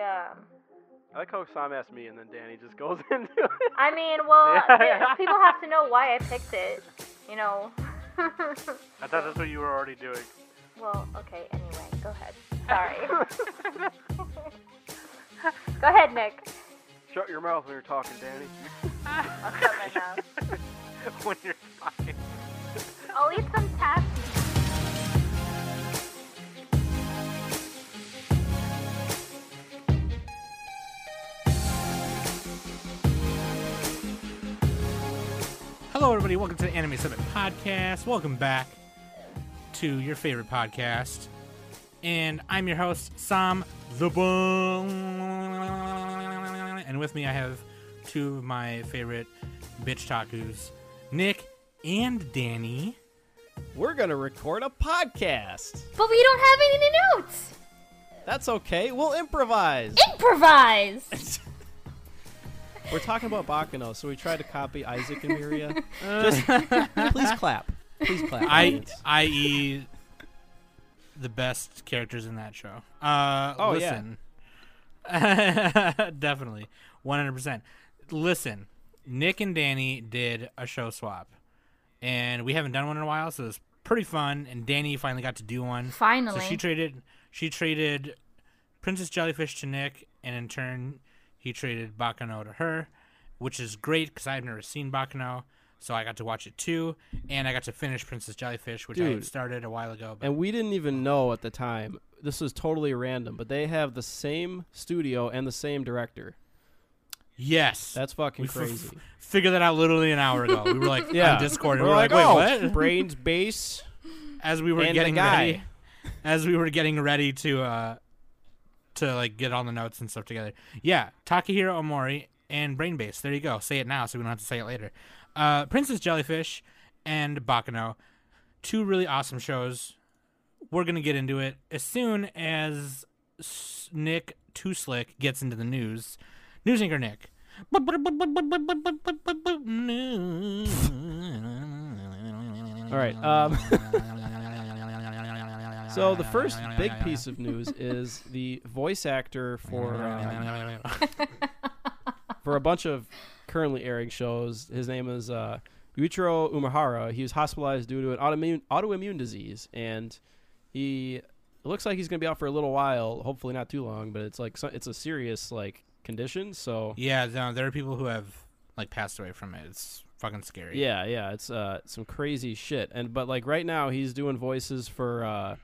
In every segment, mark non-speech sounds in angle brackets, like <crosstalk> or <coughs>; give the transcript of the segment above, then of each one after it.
um. I like how Sam asked me and then Danny just goes <laughs> into it. I mean, well, Yeah. people have to know why I picked it. You know. <laughs> I thought that's what you were already doing. well, okay. Anyway, go ahead. Sorry. <laughs> go ahead, Nick. Shut your mouth when you're talking, Danny. I'll shut my mouth. when you're talking. I'll eat some taffy. Hello, everybody. Welcome to the Anime Summit Podcast. Welcome back to your favorite podcast. And I'm your host, Sam the Bum. And with me, I have two of my favorite bitch takus, Nick and Danny. We're gonna record a podcast. But we don't have any notes. That's okay. We'll improvise. Improvise. <laughs> We're talking about Baccano, so we tried to copy Isaac and Miria. <laughs> Just please clap. Please clap. I, audience. i.e., the best characters in that show. Uh, Oh, yeah. listen. <laughs> Definitely. 100%. Listen, Nick and Danny did a show swap. And we haven't done one in a while, so it was pretty fun. And Danny finally got to do one. Finally. So she traded she traded Princess Jellyfish to Nick, and in turn, he traded Baccano to her, which is great because I've never seen Baccano, so I got to watch it too, and I got to finish Princess Jellyfish, which I had started a while ago. But and we didn't even know at the time. This was totally random, but they have the same studio and the same director. yes, That's fucking we crazy. f- figured that out literally an hour ago. We were like <laughs> Yeah. on Discord, and We're we were like, like, oh, wait, what? <laughs> brains base. As we were getting ready, as we were getting ready to uh to like get all the notes and stuff together. Yeah, Takahiro Omori and Brainbase. There you go. Say it now so we don't have to say it later. Uh Princess Jellyfish and Baccano. Two really awesome shows. We're going to get into it as soon as Nick Too Slick gets into the news. News anchor Nick. All right. Um, <laughs> so the first big piece of news is the voice actor for um, for a bunch of currently airing shows. His name is uh, Yuichiro Umehara. He was hospitalized due to an autoimmune autoimmune disease, and he it looks like he's going to be out for a little while. Hopefully, not too long, but it's like it's a serious like condition. So Yeah, no, there are people who have like passed away from it. It's fucking scary. yeah, yeah, it's uh some crazy shit. And but like right now, he's doing voices for uh,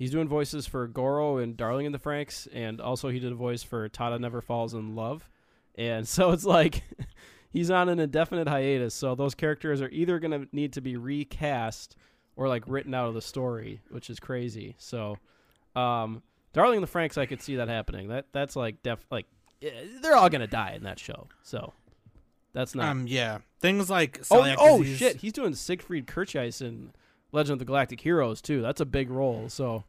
he's doing voices for Goro and Darling in the Franxx, and also he did a voice for Tada Never Falls in Love. And <laughs> so it's like <laughs> he's on an indefinite hiatus. So those characters are either gonna need to be recast or like written out of the story, which is crazy. So, um, Darling in the Franxx, I could see that happening. That that's like def like they're all gonna die in that show. So that's not Um. Yeah. Things like Oh, celiac oh disease- shit! He's doing Siegfried Kirchheis in Legend of the Galactic Heroes too. That's a big role. So,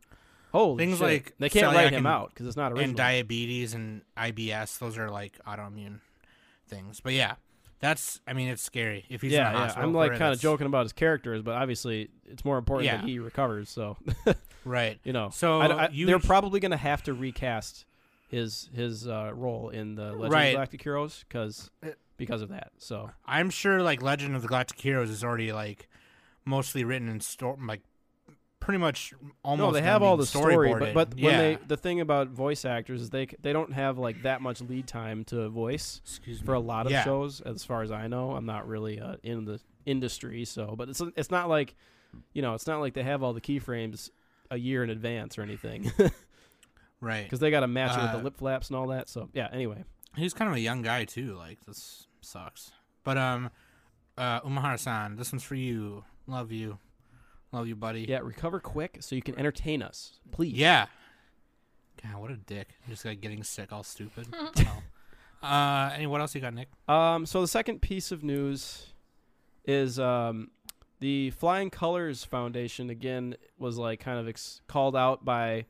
holy Things shit. like they can't write him and- out because it's not original. and diabetes and IBS. Those are like autoimmune things. But yeah, that's. I mean, it's scary if he's yeah, yeah. I'm like kind of joking about his characters, but obviously it's more important that he recovers. So, <laughs> Right. you know, So I, I- you they're sh- probably gonna have to recast his his uh, role in the Legend of Right. the Galactic Heroes because Uh, because of that. So, I'm sure like Legend of the Galactic Heroes is already like mostly written in store like pretty much almost. no, they have all the story, but but yeah. when they the thing about voice actors is they they don't have like that much lead time to voice. Excuse me. for a lot of Yeah. shows as far as I know. I'm not really uh, in the industry, so but it's it's not like you know, it's not like they have all the keyframes a year in advance or anything <laughs> right. because they got to match it with Uh, the lip flaps and all that. So yeah. Anyway, He's kind of a young guy too. Like this sucks. But um, uh, Umehara-san, this one's for you. Love you, love you, buddy. yeah, recover quick so you can entertain us, please. Yeah. God, what a dick. Just like getting sick, all stupid. <laughs> oh. Uh, and what else you got, Nick? Um. So the second piece of news is um the Flying Colors Foundation again was like kind of ex- called out by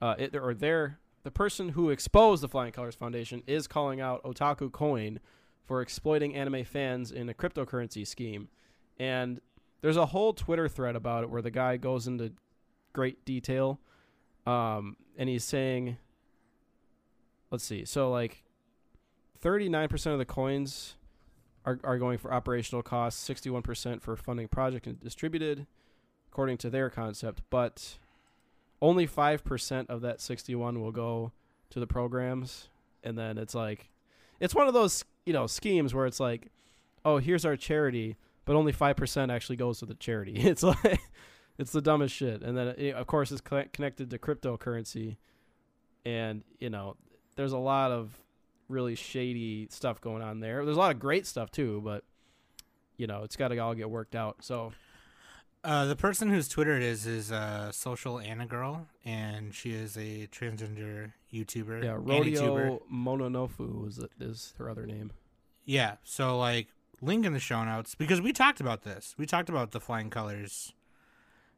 uh it, or their the person who exposed the Flying Colors Foundation is calling out Otaku Coin for exploiting anime fans in a cryptocurrency scheme, and there's a whole Twitter thread about it where the guy goes into great detail, um, and he's saying let's see. So like, thirty nine percent of the coins are are going for operational costs. Sixty one percent for funding project and distributed, according to their concept. But only five percent of that sixty one will go to the programs, and then it's like, it's one of those you know schemes where it's like, oh, here's our charity, but only five percent actually goes to the charity. <laughs> It's like. It's the dumbest shit, and then it, of course it's co- connected to cryptocurrency, and you know there's a lot of really shady stuff going on there. There's a lot of great stuff too, but you know it's got to all get worked out. So Uh, the person whose Twitter it is is uh, Social Anna Girl, and she is a transgender YouTuber. yeah, Rodeo Mononofu is is her other name. Yeah, so like link in the show notes because we talked about this. We talked about the flying colors.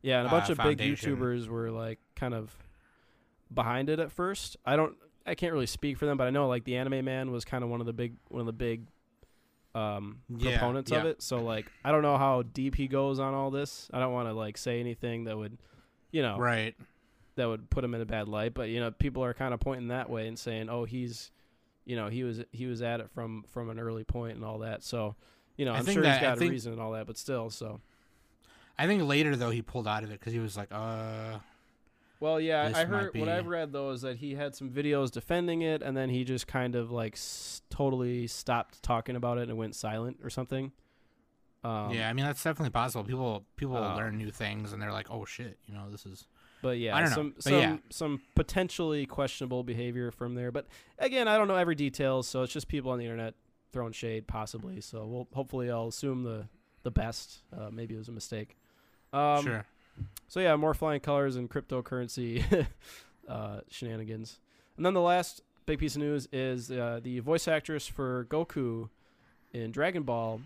Yeah, and a uh, bunch of big. YouTubers were like kind of behind it at first. I don't, I can't really speak for them, but I know like the Anime Man was kind of one of the big, one of the big um Yeah, proponents of it. So like, I don't know how deep he goes on all this. I don't want to like say anything that would, you know, Right. that would put him in a bad light. But you know, people are kind of pointing that way and saying, "Oh, he's, you know, he was he was at it from from an early point and all that." So, you know, I I'm sure that- he's got a reason and all that, but still, so. I think later though he pulled out of it because he was like, uh, Well, yeah, I heard what I've read though is that he had some videos defending it, and then he just kind of like s- totally stopped talking about it and went silent or something. Um, yeah. I mean that's definitely possible. People people uh, learn new things and they're like, oh shit, you know, this is. But yeah, I don't know, some some yeah. some potentially questionable behavior from there. But again, I don't know every details, so it's just people on the internet throwing shade, possibly. So we'll hopefully I'll assume the the best. Uh, maybe it was a mistake. Um, sure. So yeah, more flying colors and cryptocurrency <laughs> uh, shenanigans. And then the last big piece of news is uh, the voice actress for Goku in Dragon Ball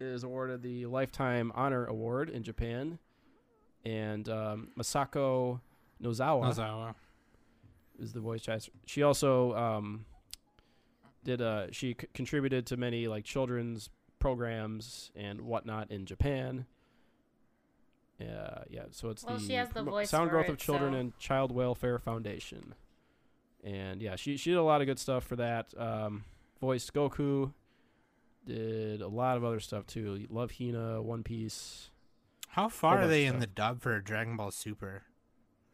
is awarded the Lifetime Honor Award in Japan, and um, Masako Nozawa Nozawa. is the voice actress. She also um, did uh, she c- contributed to many like children's programs and whatnot in Japan. Yeah, yeah. So it's Well, the she has the voice Sound Growth it, of Children so- and Child Welfare Foundation. And yeah, she she did a lot of good stuff for that. Um, voiced Goku. Did a lot of other stuff too. Love Hina, One Piece. How far are they in the dub for Dragon Ball Super?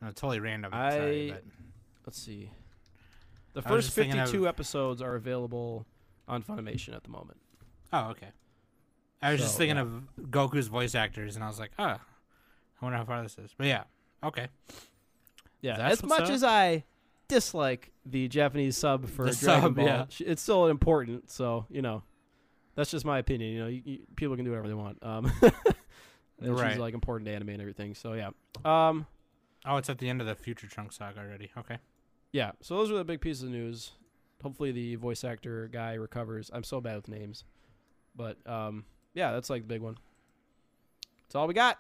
No, totally random. I- sorry, but Let's see. The first just thinking of- fifty-two episodes are available on Funimation at the moment. oh okay. I was just thinking yeah. of Goku's voice actors, and I was like, oh, I wonder how far this is. But yeah, okay. Yeah, That's as much up. as I dislike the Japanese sub for The Dragon sub, Ball, yeah. it's still important. So you know, that's just my opinion. You know, you, you, people can do whatever they want. Um, <laughs> and Right. like important to anime and everything. So yeah, um, Oh, it's at the end of the Future Trunk saga already. Okay. Yeah. So those are the big pieces of news. Hopefully the voice actor guy recovers. I'm so bad with names, but um, yeah, that's like the big one. That's all we got.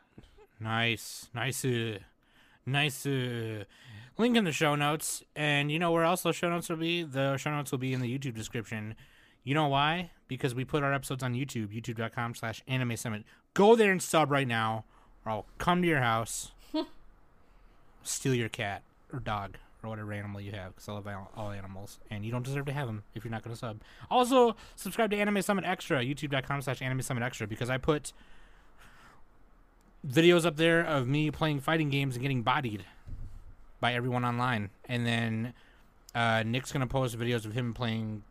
Nice, nice, uh, nice. Uh, link in the show notes, and you know where else those show notes will be? The show notes will be in the YouTube description. You know why? Because we put our episodes on YouTube, youtube.com slash anime summit. Go there and sub right now, or I'll come to your house, <laughs> steal your cat or dog or whatever animal you have, because I love all, all animals, and you don't deserve to have them if you're not going to sub. Also, subscribe to Anime Summit Extra, youtube.com slash anime summit extra, because I put videos up there of me playing fighting games and getting bodied by everyone online. And then uh, Nick's gonna post videos of him playing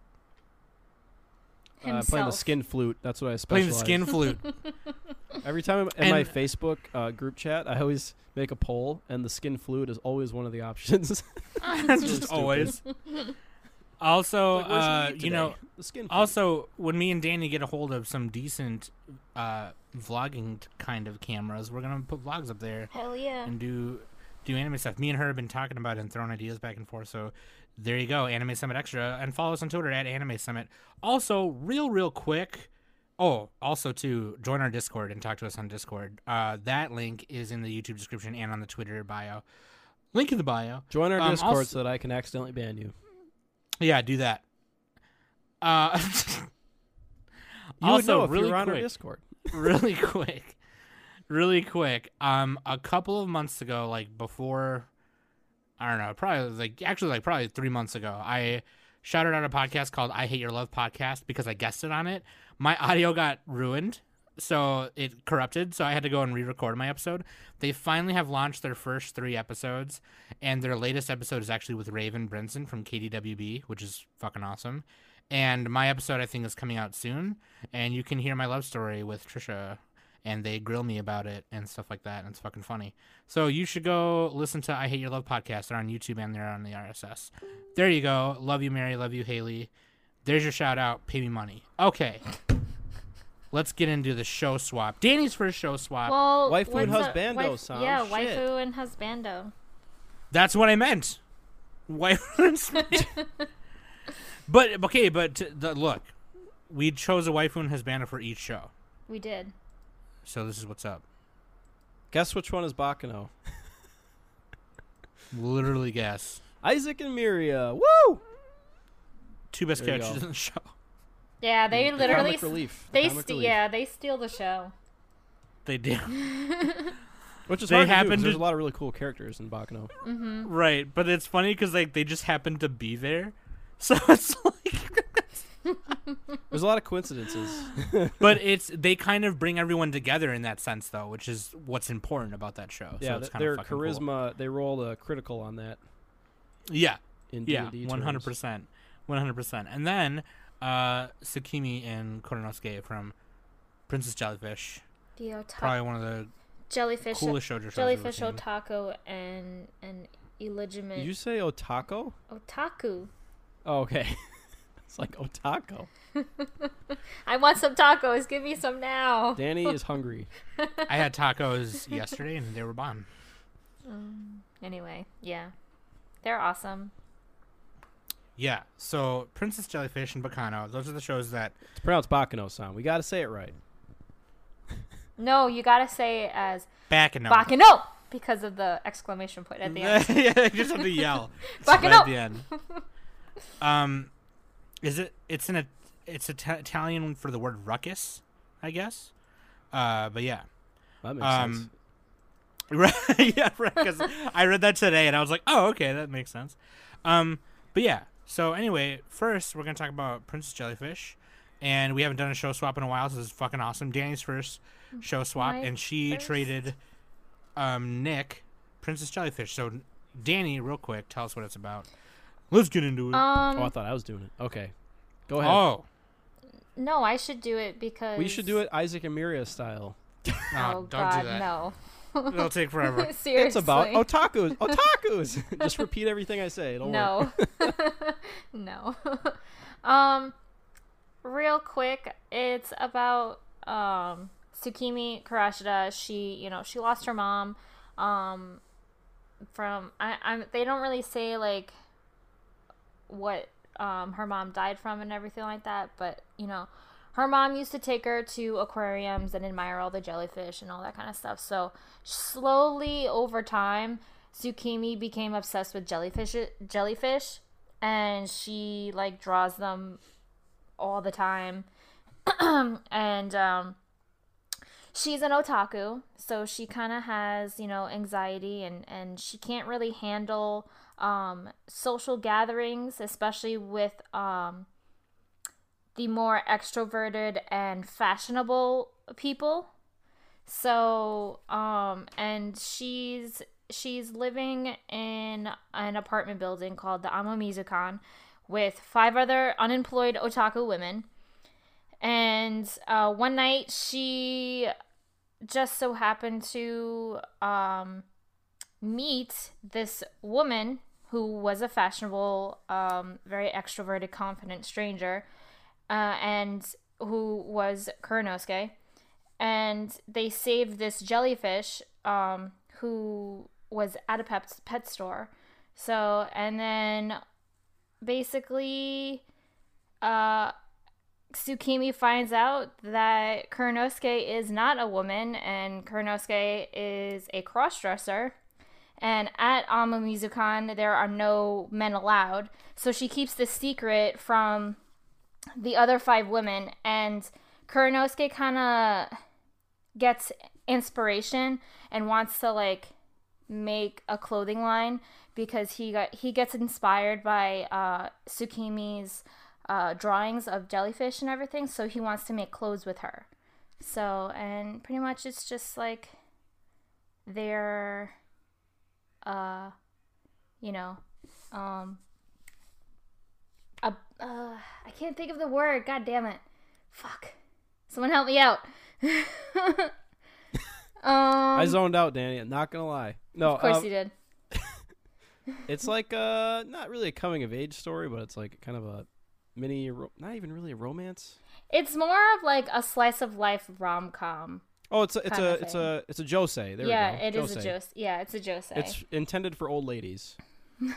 Uh, playing the skin flute. That's what I specialize. playing the skin flute. <laughs> Every time I'm in my Facebook uh, group chat, I always make a poll, and the skin fluid is always one of the <laughs> options. <laughs> That's Just always. <laughs> Also, Like, what should uh, eat you know, the skin. Flute. also when me and Danny get a hold of some decent uh, vlogging t- kind of cameras, we're gonna put vlogs up there Hell yeah. and do do anime stuff. Me and her have been talking about it and throwing ideas back and forth. So there you go, Anime Summit Extra, and follow us on Twitter at Anime Summit. Also, real real quick. Oh, also to join our Discord and talk to us on Discord. Uh, that link is in the YouTube description and on the Twitter bio. Link in the bio. join our um, Discord also- so that I can accidentally ban you. Yeah, do that. Uh, <laughs> You would also, know if really you were on our quick, Discord. <laughs> really quick, really quick. Um, a couple of months ago, like before, I don't know, probably like actually like probably three months ago, I shouted out a podcast called I Hate Your Love podcast because I guested on it. My <laughs> audio got ruined, so it corrupted, so I had to go and re-record my episode. They finally have launched their first three episodes, and their latest episode is actually with Raven Brinson from KDWB, which is fucking awesome. And my episode, I think, is coming out soon, and you can hear my love story with Trisha, and they grill me about it and stuff like that, and it's fucking funny. So you should go listen to I Hate Your Love podcast. They're on YouTube and they're on the RSS. There you go. Love you, Mary. Love you, Haley. There's your shout out. Pay me money. Okay. <laughs> Let's get into the show swap. Danny's first show swap. Well, Waifu and husbando wife- sound. Yeah, Shit. waifu and husbando. That's what I meant. Wife. <laughs> but okay, but the, look, we chose a waifu and husband for each show, We did. So this is what's up. Guess which one is Baccano? <laughs> Literally guess. Isaac and Miria. Woo! Two best There characters in the show. Yeah, they The literally. comic s- relief. The They comic st- relief. yeah, they steal the show. They do. <laughs> Which is They hard to do, 'cause happen There's a lot of really cool characters in Baccano. Mm-hmm. right, but it's funny because like they just happen to be there, so <laughs> it's like. There's a lot of coincidences. <laughs> but it's they kind of bring everyone together in that sense though, which is what's important about that show. yeah, so it's kind their of fucking cool. charisma. They rolled a critical on that. Yeah, In yeah, D&D one hundred terms. percent, one hundred percent. And then uh Tsukimi and Kuranosuke from Princess Jellyfish, The ota- probably one of the jellyfish, coolest shoujo shows I've jellyfish ever seen. otaku, and and illegitimate Did you say otako? otaku. Oh, okay. <laughs> it's like oh, taco. <laughs> I want some tacos. Give me some now. Danny is hungry. I had tacos yesterday and they were bomb. Um, anyway, yeah, they're awesome. Yeah, so Princess Jellyfish and Bacano, those are the shows that It's pronounced Bakano-san. We got to say it right. <laughs> No, you gotta say it as Bacano. Bakano because of the exclamation point at the end. <laughs> yeah, they just have to yell Bacano. at the end. Um, is it? It's an it's Ita- Italian for the word ruckus, I guess. Uh, but yeah, That makes Um, sense. <laughs> right, yeah, right. Because I read that today and I was like, oh, okay, that makes sense. Um, but yeah. So anyway, first we're gonna talk about Princess Jellyfish, and we haven't done a show swap in a while, so this is fucking awesome. Danny's first show swap, My and she first. traded um Nick Princess Jellyfish. So Danny, real quick, tell us what it's about. Let's get into it. Um, Oh, I thought I was doing it. Okay. Go ahead. oh, no, I should do it because we should do it Isaac and Miria style. <laughs> no, Oh don't God, do that. no. <laughs> It'll take forever. <laughs> Seriously, It's about otakus. Otakus. Just repeat everything I say. It'll work. no, no. um, real quick, it's about um Tsukimi Kurashita. She, you know, she lost her mom. Um, from I, I'm. They don't really say like what um her mom died from and everything like that, but you know. Her mom used to take her to aquariums and admire all the jellyfish and all that kind of stuff. So slowly over time, Tsukimi became obsessed with jellyfish jellyfish and she like draws them all the time. <clears throat> and um she's an otaku, so she kind of has, you know, anxiety and and she can't really handle um social gatherings, especially with um the more extroverted and fashionable people. So, um, and she's she's living in an apartment building called the Amamizukan with five other unemployed otaku women. And uh, one night she just so happened to um, meet this woman who was a fashionable, um, very extroverted, confident stranger, uh, and who was Kuranosuke and they saved this jellyfish um, who was at a pet, pet store. So, and then basically, uh, Tsukimi finds out that Kuranosuke is not a woman and Kuranosuke is a crossdresser. And at Amamizukan, there are no men allowed. So she keeps this secret from the other five women. And Kuranosuke kind of gets inspiration and wants to like make a clothing line because he got he gets inspired by uh, Tsukimi's uh, drawings of jellyfish and everything, so he wants to make clothes with her. So and pretty much it's just like their uh you know um a, uh I can't think of the word. God damn it. Fuck. Someone help me out. <laughs> um I zoned out, Danny. I'm not gonna lie. No, Of course um, you did. <laughs> it's like uh not really a coming of age story, but it's like kind of a mini, ro- not even really a romance. It's more of like a slice of life rom com. Oh, it's a, it's Kind a it's a it's a josei. There yeah, we go. it is a josei. Yeah, it's a josei. It's intended for old ladies,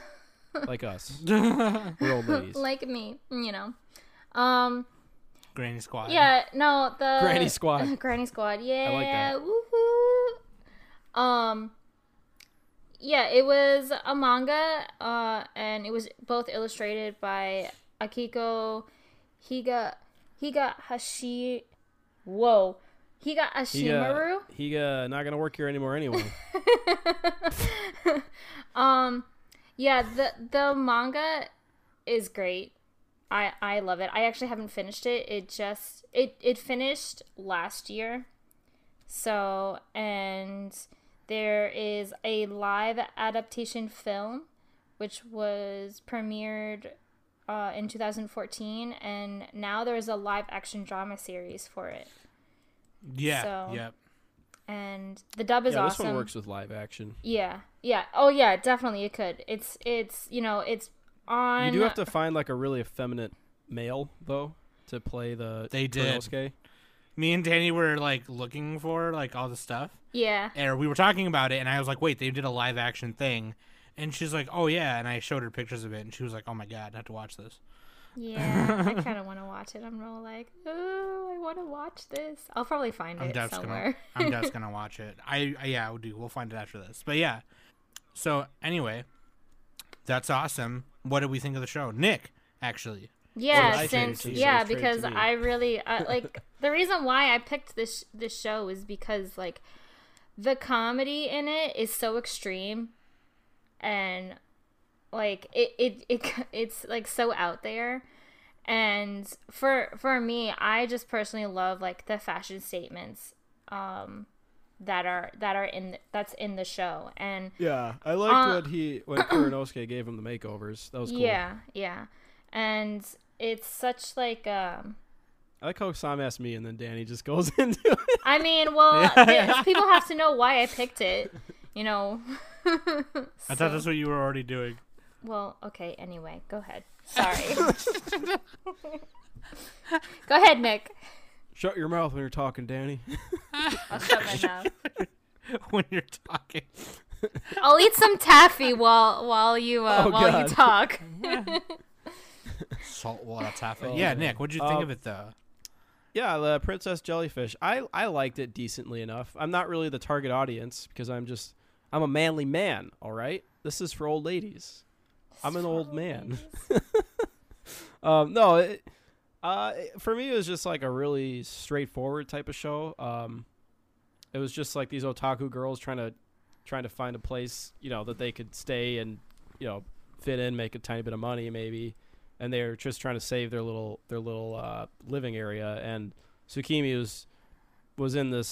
<laughs> like us. <laughs> We're old ladies. like me, you know. Um Granny Squad. yeah, no, the <laughs> Granny Squad. Granny Squad. Yeah. like that. Woohoo. Um yeah, it was a manga uh and it was both illustrated by Akiko Higa Higa Hashi Whoa. Higa Ashimaru. he uh, not gonna work here anymore anyway. <laughs> um yeah the the manga is great i i love it i actually haven't finished it it just it it finished last year so and there is a live adaptation film which was premiered uh, in 2014 and now there's a live action drama series for it Yeah. So- Yep. and the dub is yeah, awesome this one works with live action. Yeah, yeah. Oh, yeah. Definitely, it could. It's it's you know it's on. You do have to find like a really effeminate male though to play the They did. Kuranosuke. Me and Danny were like looking for like all the stuff, Yeah, and we were talking about it, and I was like, "Wait, they did a live action thing," and she's like, "Oh yeah," and I showed her pictures of it, and she was like, "Oh my god, I have to watch this." yeah. I kind of want to watch it. I'm real like, oh, I want to watch this. I'll probably find I'm it just somewhere. gonna, <laughs> I'm just <laughs> gonna watch it. I, I yeah, we'll do. We'll find it after this. But yeah. So anyway, that's awesome. What did we think of the show, Nick? Actually, yeah, since yeah, It was straight because. I really <laughs> uh, like the reason why I picked this this show is because like the comedy in it is so extreme and like it, it, it <laughs> it's like so out there and for for me i just personally love like the fashion statements um that are that are in that's in the show and Yeah, I liked Uh, what he <clears throat> when Kuranosuke gave him the makeovers. That was cool. yeah yeah and it's such like um I like how Sam asked me and then Danny just <laughs> goes into it. i mean well <laughs> Yeah. th- people have to know why i picked it you know <laughs> I thought that's what you were already doing. well okay anyway go ahead sorry <laughs> <laughs> go ahead nick Shut your mouth when you're talking, Danny. i'll shut my mouth when you're talking. I'll eat some taffy while while you uh, Oh, while God. you talk. Saltwater taffy. Oh, yeah, man. Nick, what'd you think Um, of it though? Yeah, the Princess Jellyfish. I I liked it decently enough. I'm not really the target audience because I'm just I'm a manly man. All right, this is for old ladies. I'm an old man. <laughs> um, no, it, uh, it- for me it was just like a really straightforward type of show. Um, it was just like these otaku girls trying to trying to find a place you know that they could stay and you know fit in, make a tiny bit of money maybe, and they're just trying to save their little their little uh, living area. And Tsukimi was was in this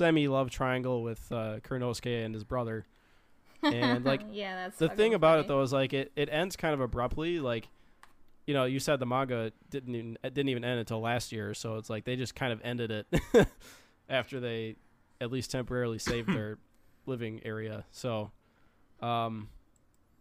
semi love triangle with uh, Kuranosuke and his brother. And like <laughs> yeah, that's the thing about it though is like it, it ends kind of abruptly. Like you know, you said the manga didn't even it didn't even end until last year, so it's like they just kind of ended it <laughs> after they at least temporarily saved their <coughs> living area. So um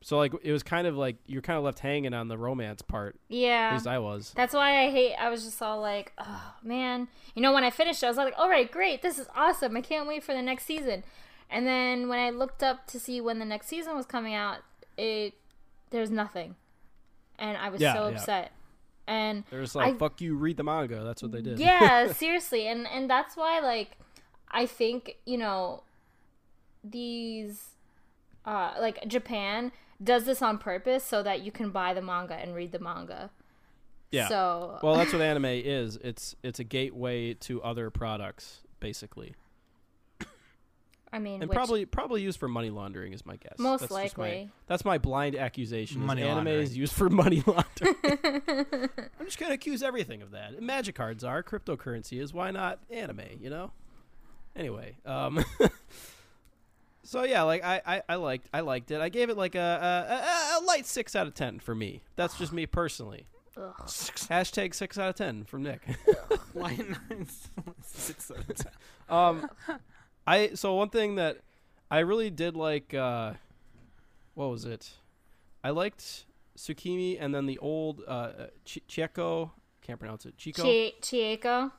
so like it was kind of like you're kind of left hanging on the romance part. At Yeah, least I was. that's why I hate. I was just all like, oh man, you know, when I finished, I was like, all right, great, this is awesome. I can't wait for the next season. And then when I looked up to see when the next season was coming out, it there's nothing, and I was Yeah, so yeah. upset. And They're just like, I- fuck you, read the manga. That's what they did. yeah <laughs> seriously and and that's why like i think you know these uh like japan does this on purpose so that you can buy the manga and read the manga Yeah. so Well, that's what anime is. It's it's a gateway to other products, basically. I mean, and which, probably probably used for money laundering is my guess. Most that's just my- likely. that's my blind accusation. Money is anime laundering. is used for <laughs> money laundering. <laughs> I'm just gonna accuse everything of that. Magic cards are cryptocurrency is. Why not anime? You know. Anyway, um, <laughs> so yeah, like I, I, I liked I liked it. I gave it like a a, a, a light six out of ten for me. That's just me personally. Ugh. Hashtag six out of ten from Nick. <laughs> Why nine? <laughs> Six out of ten. Um, <laughs> I so one thing that I really did like. Uh, what was it? I liked Tsukimi and then the old uh, uh, Ch- Chieko. Can't pronounce it. Chico. Chi- Chieko.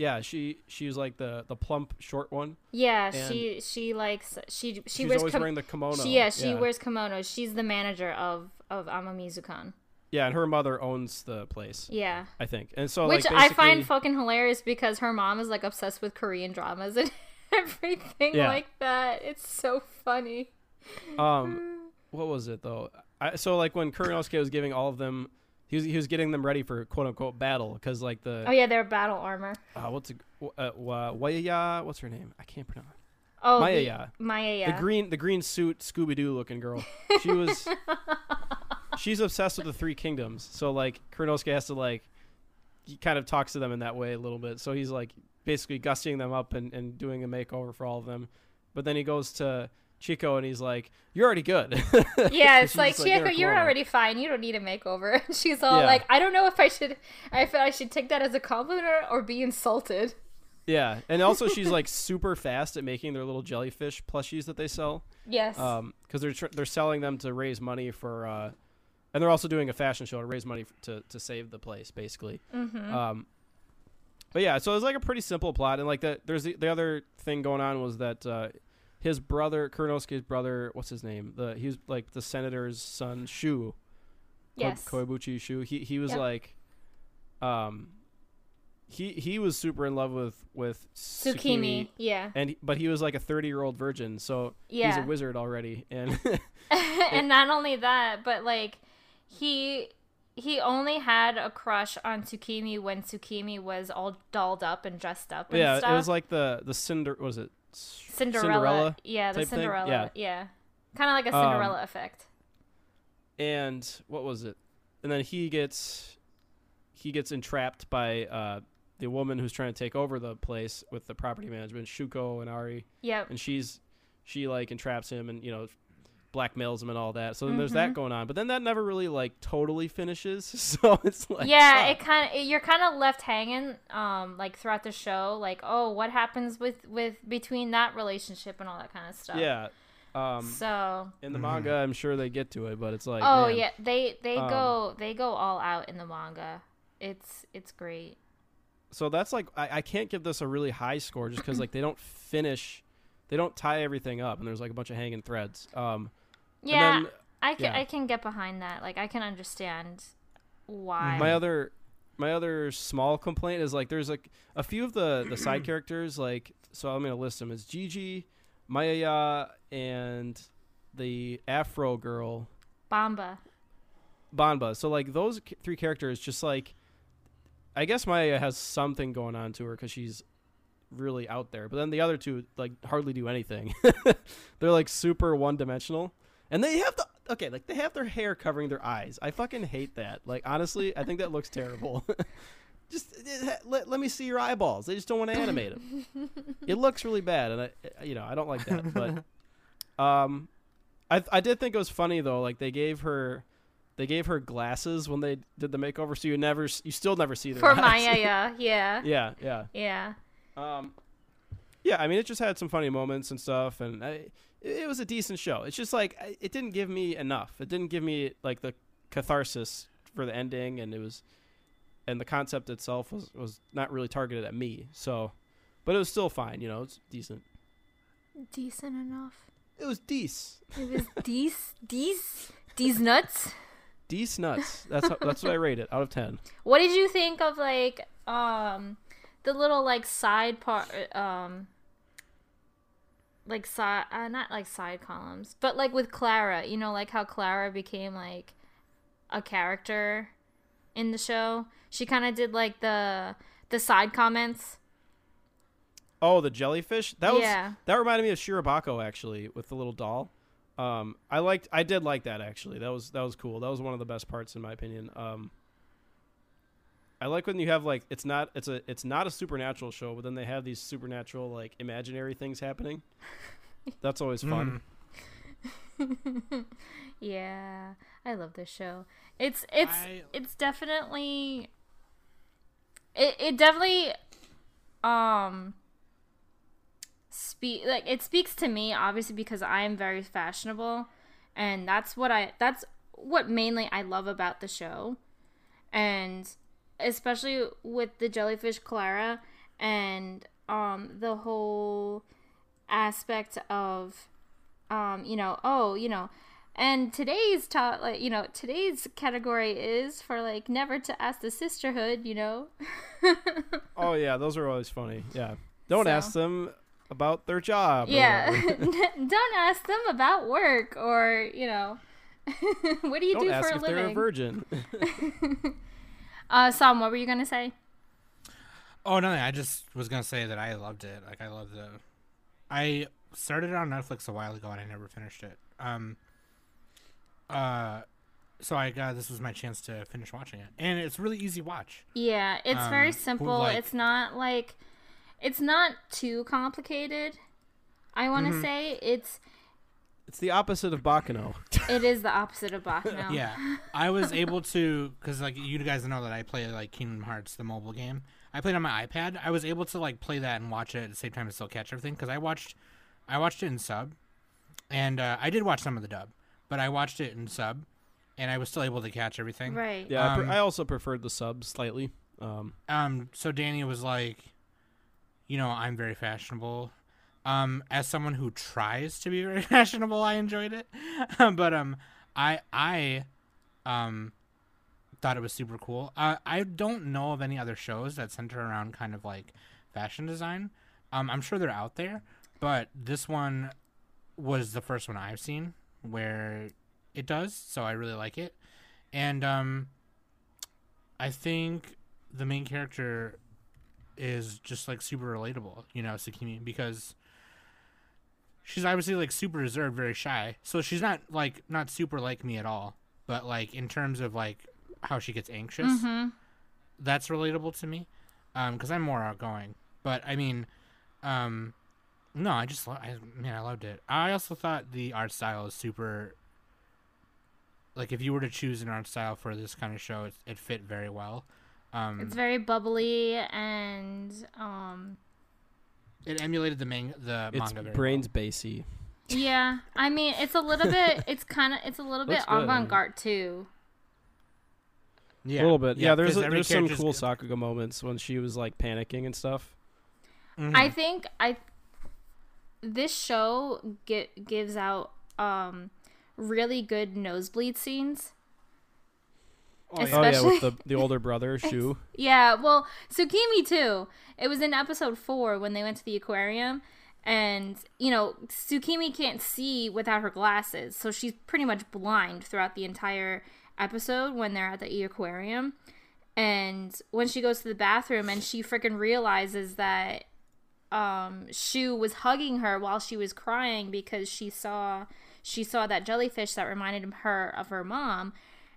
Yeah, she she was like the the plump short one. Yeah, And- she she likes she she She's wears always kim- wearing the kimono. she, yeah she wears kimonos. She's the manager of of Amamizukan. Yeah, and her mother owns the place, Yeah, I think. And so which like I find fucking hilarious because her mom is like obsessed with Korean dramas and <laughs> everything Yeah. like that. It's so funny. um <sighs> what was it though? I, so like when Kuranosuke was giving all of them, he was he was getting them ready for quote unquote battle because like the Oh yeah, their battle armor. uh, what's uh, wa- Waya what's her name? I can't pronounce. Oh, Maya, the- Maya. The green the green suit Scooby Doo looking girl. She was <laughs> she's obsessed with the three kingdoms. So like Kuranosuke has to like he kind of talks to them in that way a little bit. So he's like basically gussying them up and, and doing a makeover for all of them. But then he goes to Chico and he's like, You're already good. <laughs> Yeah, it's like like, Chieko, you're already fine. You don't need a makeover. And <laughs> she's all Yeah. like, I don't know if I should, if I should take that as a compliment or, or be insulted. yeah. And also she's like <laughs> super fast at making their little jellyfish plushies that they sell. Yes. Um, because they're tr- they're selling them to raise money for, uh, and they're also doing a fashion show to raise money f- to to save the place, basically. mm-hmm. Um, but yeah, so it was like a pretty simple plot, and like the there's the, the other thing going on was that uh, his brother, Kuranosuke's brother, what's his name? The he was like the senator's son, Shu. Ko- yes. Koibuchi Shu. He he was Yep. like, um, he he was super in love with with Tsukimi. Tsukimi, Yeah. and but he was like a 30 year old virgin, so he's a wizard already, and <laughs> <laughs> and not only that, but like he he only had a crush on Tsukimi when Tsukimi was all dolled up and dressed up and yeah, stuff. it was like the the cinder was it Cinderella. Yeah, the type thing? Cinderella. Yeah. Yeah. Kind of like a Um, Cinderella effect. and what was it? And then he gets he gets entrapped by uh, the woman who's trying to take over the place with the property management, Shoko Inari, Yep. and she's she like entraps him and you know blackmails him and all that. So then there's that Mhm. going on, but then that never really like totally finishes. <laughs> So it's like yeah, fuck. it kind of you're kind of left hanging um like throughout the show like, "Oh, what happens with with between that relationship and all that kind of stuff." yeah. Um, So, in the Mhm. manga, I'm sure they get to it, but it's like oh man. yeah, they they Um, go they go all out in the manga. It's it's great. so that's like I, I can't give this a really high score just because like they don't finish they don't tie everything up and there's like a bunch of hanging threads um Yeah, then I can yeah. I can get behind that. Like I can understand why. my other my other small complaint is like there's like a few of the the side <clears throat> characters like so i'm gonna list them as Jiji maya and the afro girl Bamba. Banba. So like those three characters, just like I guess Maya has something going on to her because she's really out there. But then the other two like hardly do anything. <laughs> They're like super one dimensional, and they have the okay, like they have their hair covering their eyes. I fucking hate that. Like honestly, I think that looks terrible. <laughs> just eh, let, let me see your eyeballs. They just don't want to animate them. it looks really bad, and I you know I don't like that. But <laughs> um, I I did think it was funny though. Like they gave her they gave her glasses when they did the makeover, so you never you still never see their For eyes. Maya, yeah, <laughs> yeah, yeah, yeah. yeah. Um, yeah, I mean, it just had some funny moments and stuff, and I, it, was a decent show. It's just like it didn't give me enough. It didn't give me like the catharsis for the ending, and it was, and the concept itself was was not really targeted at me. So, but it was still fine. You know, it's decent. Decent enough. It was decent. It was these these these nuts. Decent nuts. That's how, that's what I rate it out of ten. What did you think of like um the little like side part um like side uh, not like side columns, but like with Clara, you know, like how Clara became like a character in the show. She kind of did like the the side comments. Oh, the jellyfish. That was Yeah. that reminded me of Shirobako actually, with the little doll. Um, I liked, I did like that actually. That was that was cool. That was one of the best parts in my opinion. Um, I like when you have like it's not it's a it's not a supernatural show, but then they have these supernatural like imaginary things happening. <laughs> That's always fun. <laughs> yeah, I love this show. It's it's I- it's definitely it it definitely um speak like it speaks to me obviously because I am very fashionable and that's what I that's what mainly I love about the show. And especially with the jellyfish Clara and um the whole aspect of um you know oh you know and today's top like you know today's category is for like never to ask the sisterhood you know <laughs> Oh yeah, those are always funny. Yeah, don't So- ask them about their job. yeah <laughs> don't ask them about work or you know <laughs> what do you don't do for a if they're a virgin. Uh Sam what were you gonna say Oh no, I just was gonna say that I loved it. Like I loved the. I started it on Netflix a while ago and I never finished it. Um. Uh, so I got this was my chance to finish watching it, and it's really easy watch. Yeah, it's Um, very simple. like- it's not like it's not too complicated. I want to Mhm. say it's it's the opposite of Baccano. <laughs> it is the opposite of Baccano. Yeah, I was able to because like you guys know that I play like Kingdom Hearts, the mobile game. I played on my iPad. I was able to like play that and watch it at the same time and still catch everything because I watched, I watched it in sub, and uh, I did watch some of the dub, but I watched it in sub, and I was still able to catch everything. Right. Yeah, I, pre- Um, I also preferred the subs slightly. Um, Um. So Danny was like, you know, I'm very fashionable. Um, as someone who tries to be very <laughs> fashionable, I enjoyed it. <laughs> but um, I I um thought it was super cool. Uh, I don't know of any other shows that center around kind of like fashion design. Um, I'm sure they're out there, but this one was the first one I've seen where it does. So I really like it, and um, I think the main character is just like super relatable, you know, Sakimi, because she's obviously like super reserved, very shy. So she's not like not super like me at all. But like in terms of like how she gets anxious, Mm-hmm. that's relatable to me. Um, because I'm more outgoing. But I mean, um, no, I just lo- I man, I loved it. I also thought the art style is super. Like if you were to choose an art style for this kind of show, it, it fit very well. Um, It's very bubbly and um it emulated the manga, the it's manga very brains basy. yeah, I mean it's a little bit <laughs> it's kind of it's a little bit good. avant-garde too. Yeah, a little bit. Yeah, there's 'cause a, there's some cool good. Sakuga moments when she was like panicking and stuff. Mhm. I think I this show get, gives out um really good nosebleed scenes. Oh, yeah. Oh yeah, with the the older brother <laughs> Shu. Yeah, well, Tsukimi too. It was in episode four when they went to the aquarium, and you know Tsukimi can't see without her glasses, so she's pretty much blind throughout the entire episode when they're at the aquarium. And when she goes to the bathroom and she freaking realizes that um Shu was hugging her while she was crying because she saw she saw that jellyfish that reminded her of her mom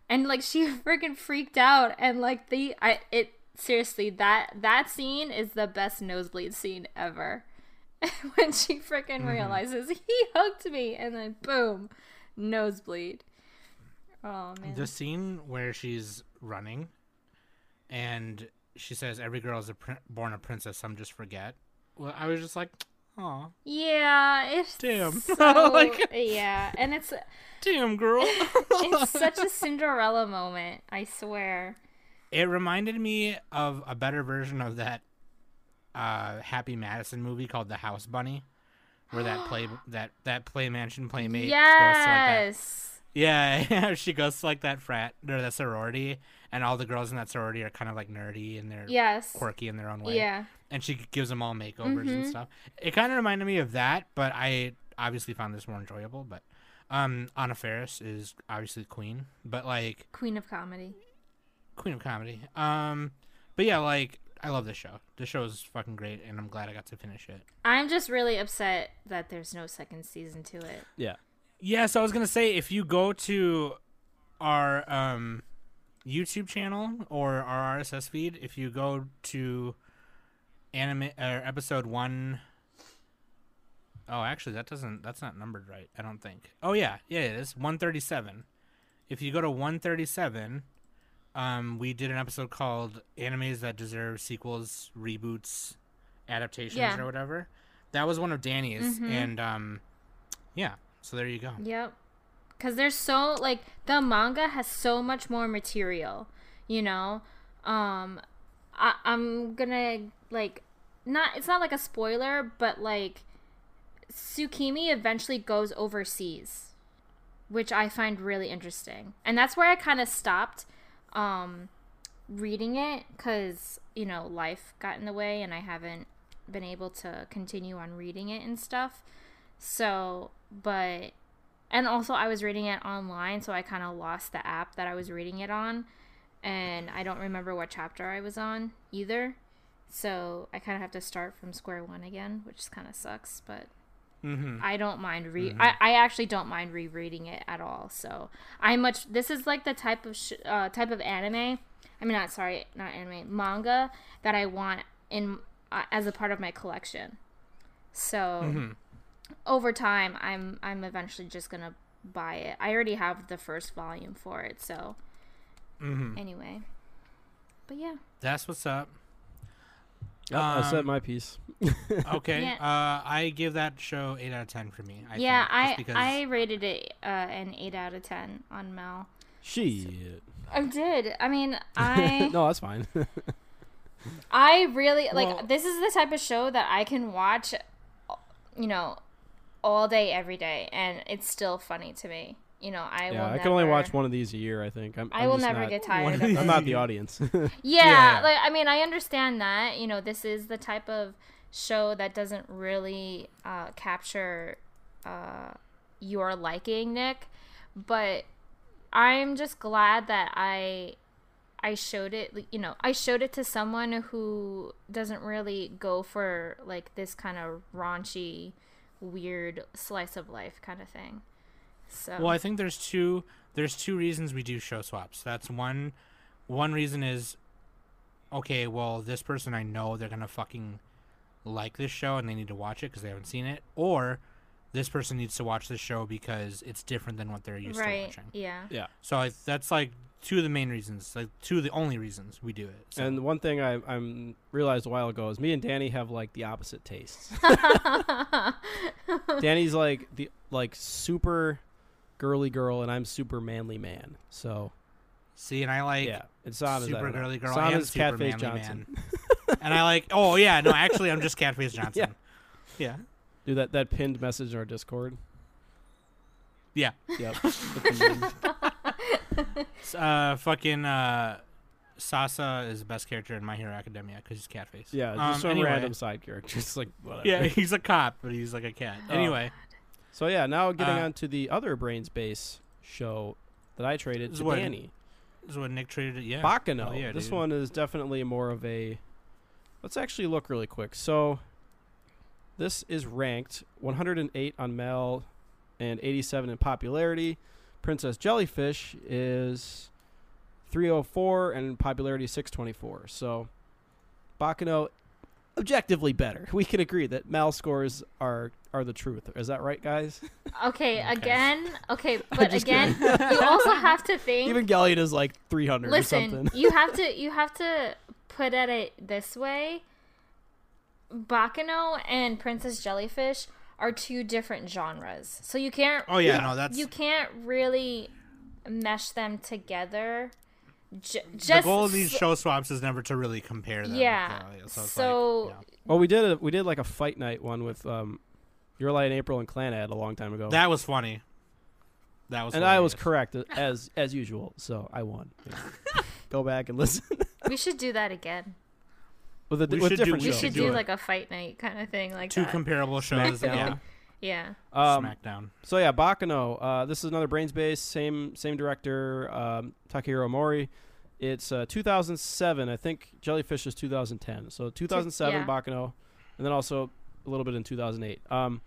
and like she <laughs> freaking freaked out. And like the I it seriously that that scene is the best nosebleed scene ever. <laughs> When she freaking mm-hmm. realizes he hooked me. And then boom nosebleed. Oh man. The scene where she's running, and she says, "Every girl is a prin- born a princess. Some just forget." Well, I was just like, "Aw, yeah it's Damn. <laughs> so, Like- yeah and it's damn girl." <laughs> it's <laughs> such a cinderella moment i swear it reminded me of a better version of that uh, Happy Madison movie called The House Bunny, where that play <gasps> that that play mansion playmate goes to like that yes Yeah, yeah, she goes to like that frat or that sorority, and all the girls in that sorority are kind of like nerdy and they're yes quirky in their own way. yeah and she gives them all makeovers and Mhm. stuff. It kind of reminded me of that, but I obviously found this more enjoyable. But um, Anna Faris is obviously the queen, but like queen of comedy queen of comedy. Um, but yeah, like I love this show. This show is fucking great, and I'm glad I got to finish it. I'm just really upset that there's no second season to it. Yeah. Yeah, so I was gonna say if you go to our um, YouTube channel or our RSS feed, if you go to anime or episode one oh actually that doesn't that's not numbered right. I don't think. Oh yeah, yeah it is one thirty seven. If you go to one thirty seven, um, we did an episode called "Animes That Deserve Sequels, Reboots, Adaptations, Yeah. or whatever." That was one of Danny's, Mhm. and um, yeah. So there you go. Yep. Cuz there's so like the manga has so much more material, you know? Um I I'm going to like not it's not like a spoiler, but like Tsukimi eventually goes overseas, which I find really interesting. And that's where I kind of stopped um reading it cuz you know, life got in the way and I haven't been able to continue on reading it and stuff. So, but and also I was reading it online, so I kind of lost the app that I was reading it on, and I don't remember what chapter I was on either. So I kind of have to start from square one again, which kind of sucks. But Mm-hmm. I don't mind re. I, I actually don't mind rereading it at all. So I much. This is like the type of sh- uh, type of anime. I mean, not sorry, not anime, manga that I want in uh, as a part of my collection. So Mm-hmm. over time, I'm I'm eventually just gonna buy it. I already have the first volume for it. So Mm-hmm. anyway, but yeah, That's what's up. Yep, I said Um, my piece. <laughs> <laughs> Okay. Yeah. Uh, I give that show eight out of ten for me. I yeah. think, I because I rated it uh, an eight out of ten on Mal. Shit. I did. I mean, <laughs> I no, that's fine. I really like Well- this is the type of show that I can watch you know all day every day and it's still funny to me. You know, I will yeah, I can only watch one of these a year. I think. I'm, I I'm will never get tired of I'm not the audience. <laughs> <laughs> Yeah, Yeah. like I mean, I understand that. You know, this is the type of show that doesn't really uh, capture uh, your liking, Nick. But I'm just glad that I I showed it. You know, I showed it to someone who doesn't really go for like this kind of raunchy, weird slice of life kind of thing. So Well, I think there's two there's two reasons we do show swaps. That's one one reason is okay, well, this person I know they're going to fucking like this show and they need to watch it because they haven't seen it or this person needs to watch this show because it's different than what they're used to watching. yeah. yeah. So I, that's like two of the main reasons, like two of the only reasons we do it. So. And one thing I I'm realized a while ago is me and Danny have like the opposite tastes. <laughs> Danny's like the like super girly girl, and I'm super manly man. So See, and I like yeah, it's Sam is super don't girly girl Sam and is super Catface manly Johnson. man. <laughs> and I like, oh yeah, no, actually, I'm just Catface <laughs> Johnson. yeah. Do that that pinned message in our Discord. Yeah. Yep. <laughs> With the meme. S- Uh, fucking uh, Sasa is the best character in My Hero Academia because he's Catface. yeah, just Um, some anyway. random side character. It's like whatever. Yeah, he's a cop, but he's like a cat. Oh. Anyway, So yeah, now getting Uh, on to the other Brain's Base show that I traded This to what- Danny. this is what Nick traded it. Yeah. Baccano. Oh, yeah, this dude. one is definitely more of a. Let's actually look really quick. So, this is ranked 108 on Mal and 87 in popularity. Princess Jellyfish is 304 and popularity 624. So, Baccano objectively better. We can agree that Mal scores are are the truth. Is that right, guys? <laughs> Okay, Okay. again. Okay, <laughs> but again, you also <laughs> have to think. Even Galliot is like 300 or listen, something. you have to you have to put at it this way. Baccano and Princess Jellyfish are two different genres, so you can't. Oh yeah, Yeah. no, that's You can't really mesh them together. J- the goal of these s- show swaps is never to really compare them. Yeah, So, so, so- like, yeah. Well, we did a, we did like a fight night one with um, Your Lie in April and Clan Clanad a long time ago, that was funny. That was and I was correct as as usual, so I won. Yeah. <laughs> Go back and listen <laughs> we should do that again. with a We with should do- We should do do like a fight night kind of thing, like two that. comparable shows. Smackdown. Yeah, yeah. Um, SmackDown. so yeah, Baccano. Uh, this is another Brain's Base, same same director, um, Takahiro Omori. It's uh, 2007. I think Jellyfish is 2010. So 2007 yeah. Baccano, and then also a little bit in 2008. Um,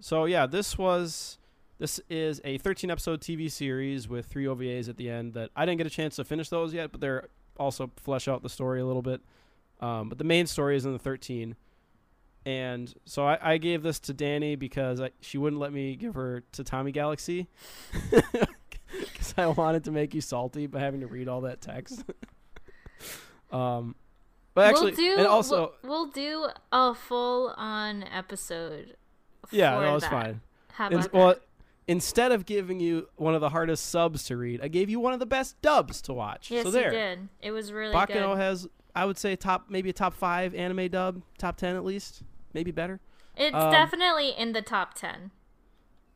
so yeah, this was this is a 13 episode TV series with three OVAs at the end that I didn't get a chance to finish those yet, but they're also flesh out the story a little bit. Um, but the main story is in the 13. And so I, I gave this to Danny because I, she wouldn't let me give her to Tatami Galaxy <laughs> because I wanted to make you salty by having to read all that text. <laughs> um, but actually, we'll do, and also, we'll, we'll do a full on episode. yeah, for that was fine. How about well, that? instead of giving you one of the hardest subs to read, I gave you one of the best dubs to watch. Yes, so there, you did. It was really Baccano good. has, I would say, top maybe a top five anime dub, top ten at least, maybe better. It's um, definitely in the top ten.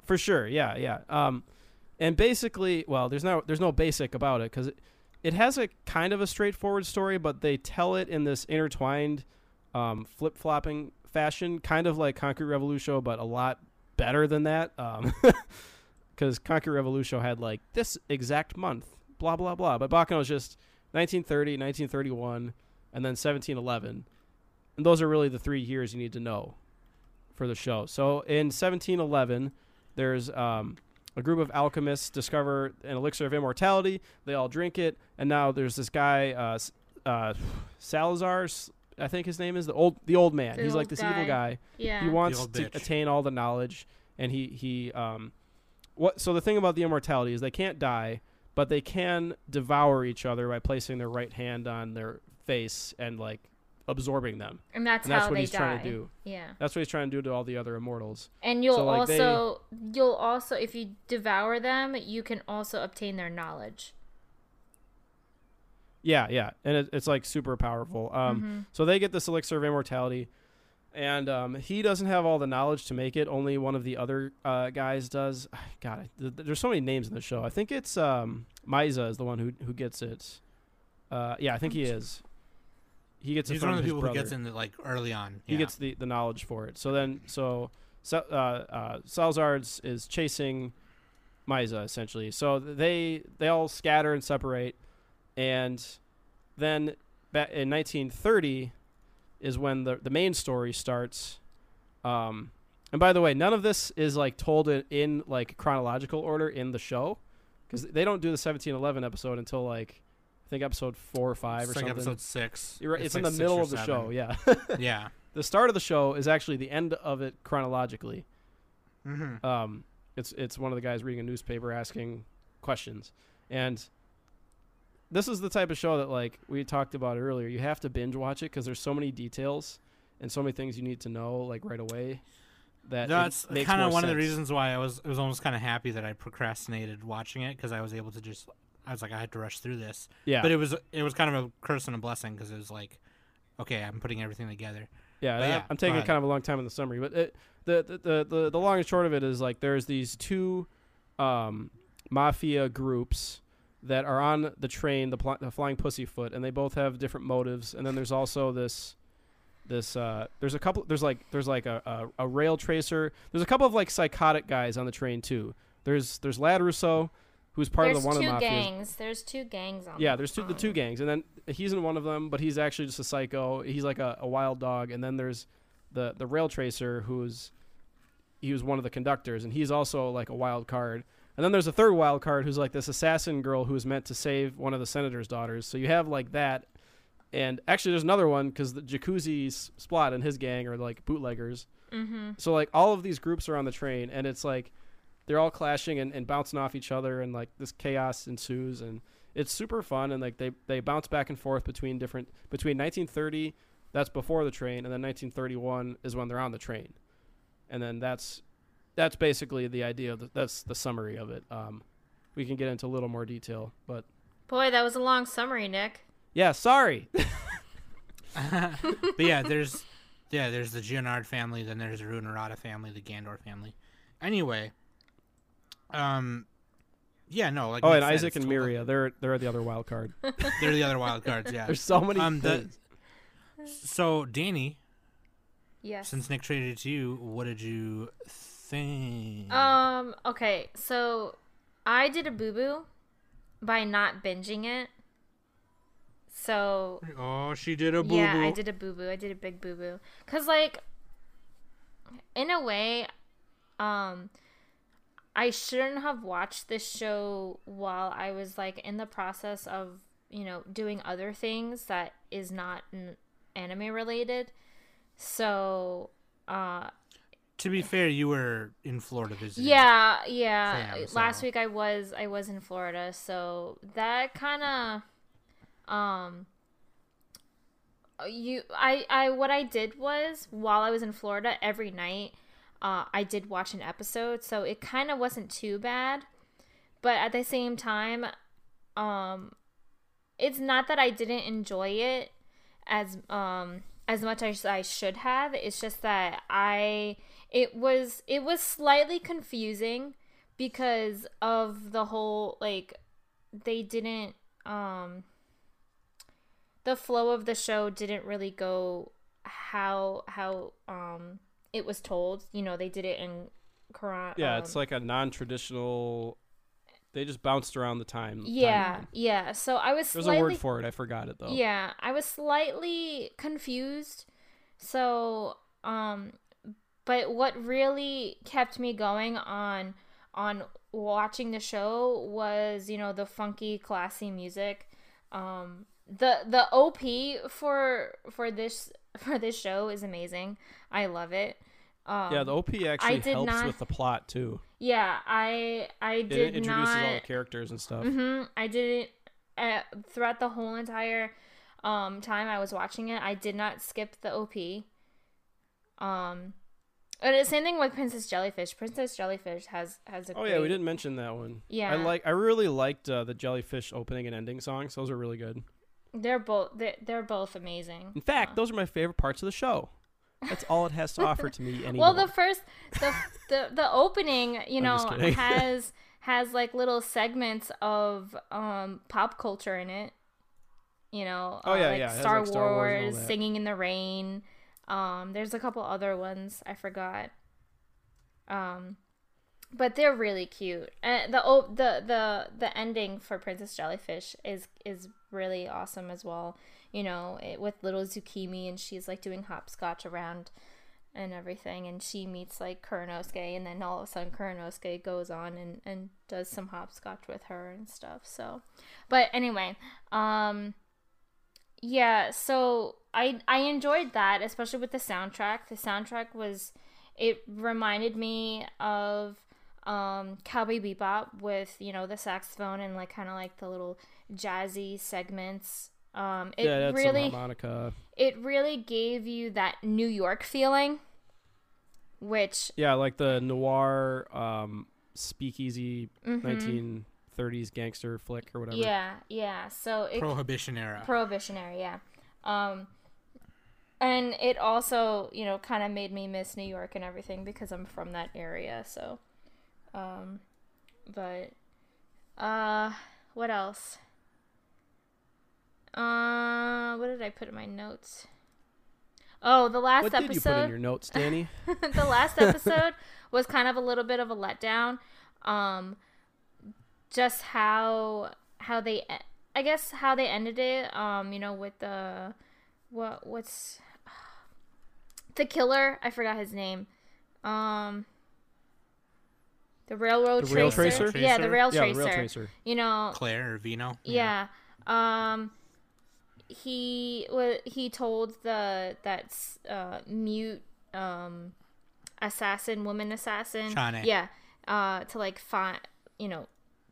For sure, yeah, yeah. Um, and basically, well, there's no there's no basic about it because it, it has a kind of a straightforward story, but they tell it in this intertwined, um, flip flopping fashion, kind of like Concrete Revolution, but a lot better than that. Um, <laughs> because Concrete Revolution had like this exact month, blah blah blah, but Baccano is just 1930, 1931, and then 1711, and those are really the three years you need to know for the show. So in 1711, there's um, a group of alchemists discover an elixir of immortality. They all drink it, and now there's this guy, uh, S- uh, Salazar, s- I think his name is the old the old man. The He's like old this evil guy. guy. Yeah. He wants to bitch. attain all the knowledge, and he he um, what? So the thing about the immortality is they can't die, but they can devour each other by placing their right hand on their face and like absorbing them. and that's and that's how what they he's die. trying to do. Yeah. That's what he's trying to do to all the other immortals. And you'll So, like, they- also you'll also if you devour them, you can also obtain their knowledge. Yeah, yeah, and it, it's like super powerful. Um, Mhm. so they get this elixir of immortality, and um, he doesn't have all the knowledge to make it. Only one of the other uh, guys does. <sighs> God, th- th- there's so many names in the show. I think it's um, Misa is the one who who gets it. Uh, yeah, I think he is. He gets He's one of the people brother. who gets in the, like early on. He gets the, the knowledge for it. So then, so Sa- uh, uh, Salazar is chasing Misa essentially. So they they all scatter and separate, and then back in 1930 is when the the main story starts. Um, and by the way, none of this is like told in, in like chronological order in the show, because they don't do the 1711 episode until like I think episode four or five It's or like something. episode six. You're right. It's, in like the middle of the seven. show. Yeah. <laughs> <laughs> yeah. the start of the show is actually the end of it chronologically. Mm-hmm. Um, it's it's one of the guys reading a newspaper asking questions, and this is the type of show that like we talked about earlier. You have to binge watch it because there's so many details and so many things you need to know like right away. That That's kind of one of the reasons why I was. It was almost kind of happy that I procrastinated watching it because I was able to just. I was like, I had to rush through this, Yeah, but it was it was kind of a curse and a blessing because it was like, okay, I'm putting everything together. Yeah, yeah, I'm taking kind of a long time in the summary, but it, the, the the the the long and short of it is like there's these two um, mafia groups that are on the train, the, pl- the Flying Pussyfoot, and they both have different motives. And then there's also this this uh, there's a couple there's like there's like a, a, a rail tracer. There's a couple of like psychotic guys on the train too. There's there's Lad Russo, who's part There's of the one two of the gangs. There's two gangs on. Yeah, there's two, the two gangs, and then he's in one of them, but he's actually just a psycho. He's like a, a wild dog, and then there's the the rail tracer who's he was one of the conductors, and he's also like a wild card. And then there's a third wild card who's like this assassin girl who's meant to save one of the senator's daughters. So you have like that, and actually there's another one because the Jacuzzi's Splot and his gang are like bootleggers. Mm-hmm. So like all of these groups are on the train, and it's like they're all clashing and, and bouncing off each other, and like this chaos ensues, and it's super fun, and like they they bounce back and forth between different between 1930, that's before the train, and then 1931 is when they're on the train, and then that's that's basically the idea. Of the, that's the summary of it. Um, we can get into a little more detail, but Boy, that was a long summary, Nick. yeah, sorry. <laughs> but yeah, there's yeah, there's the Genoard family, then there's the Runorata family, the Gandor family. Anyway, um, yeah, no, like oh, and Isaac it's and totally- Miria, they're they're the other wild card. <laughs> they're the other wild cards. Yeah. There's so many Um, the- So Danny, Yes. since Nick traded it to you, what did you think? Um. Okay. So, I did a boo boo by not binging it. So Oh, she did a boo boo. yeah, I did a boo boo. I did a big boo boo. Cause like, in a way, um, I shouldn't have watched this show while I was like in the process of you know doing other things that is not n- anime related. So, uh, To be fair, you were in Florida visiting. yeah, yeah. Sam, Last week I was I was in Florida, so that kind of um you I I what I did was while I was in Florida every night uh I did watch an episode, so it kind of wasn't too bad. But at the same time um it's not that I didn't enjoy it as um as much as I should have. It's just that I it was it was slightly confusing because of the whole like they didn't um the flow of the show didn't really go how how um it was told. You know, they did it in Quran. Yeah, um, it's like a non-traditional. They just bounced around the time. yeah, timeline. yeah. So I was There's slightly a word for it. I forgot it though. Yeah, I was slightly confused. So, um but what really kept me going on on watching the show was, you know, the funky classy music. Um the the OP for for this <laughs> for this show is amazing. I love it. Um, Yeah, the OP actually helps not- with the plot too. yeah, I I It did introduces not all the characters and stuff. hmm I didn't uh, throughout the whole entire um time I was watching it. I did not skip the OP. Um, and the same thing with Princess Jellyfish. Princess Jellyfish has has a Oh great, yeah, we didn't mention that one. Yeah. I like. I really liked uh, the Jellyfish opening and ending songs. Those are really good. They're both they're, they're both amazing. In fact, Uh, those are my favorite parts of the show. That's all it has to offer to me <laughs> anymore. well, the first the the the opening, you know, <laughs> has has like little segments of um pop culture in it. You know, Oh, uh, yeah, like yeah, Star, like, Star Wars Wars. Singing in the Rain. Um, there's a couple other ones I forgot. Um, but they're really cute. And the oh, the the the ending for Princess Jellyfish is is really awesome as well. You know, it, with little Zucchini and she's like doing hopscotch around and everything and she meets like Kuranosuke and then all of a sudden Kuranosuke goes on and, and does some hopscotch with her and stuff. So but anyway, um yeah, so I I enjoyed that, especially with the soundtrack. The soundtrack was it reminded me of um Cowboy Bebop with, you know, the saxophone and like kind of like the little jazzy segments. Um it yeah, that's really harmonica. it really gave you that New York feeling, which Yeah, like the noir um, speakeasy mhm. 1930s gangster flick or whatever. yeah, yeah. So it Prohibition era. prohibitionary, yeah. Um, and it also, you know, kind of made me miss New York and everything because I'm from that area. So, um, but, uh, what else? Uh, what did I put in my notes? Oh, the last What episode. did you put in your notes, Danny? <laughs> the last <laughs> episode was kind of a little bit of a letdown. Um, just how how they, I guess how they ended it. Um, you know, with the what what's <sighs> the killer? I forgot his name. Um, the railroad The rail tracer. tracer? Yeah, the rail yeah, tracer. the rail tracer. You know, Claire or Vino. yeah. Um he wa he told the that uh mute um assassin woman assassin Chane. yeah uh to like find you know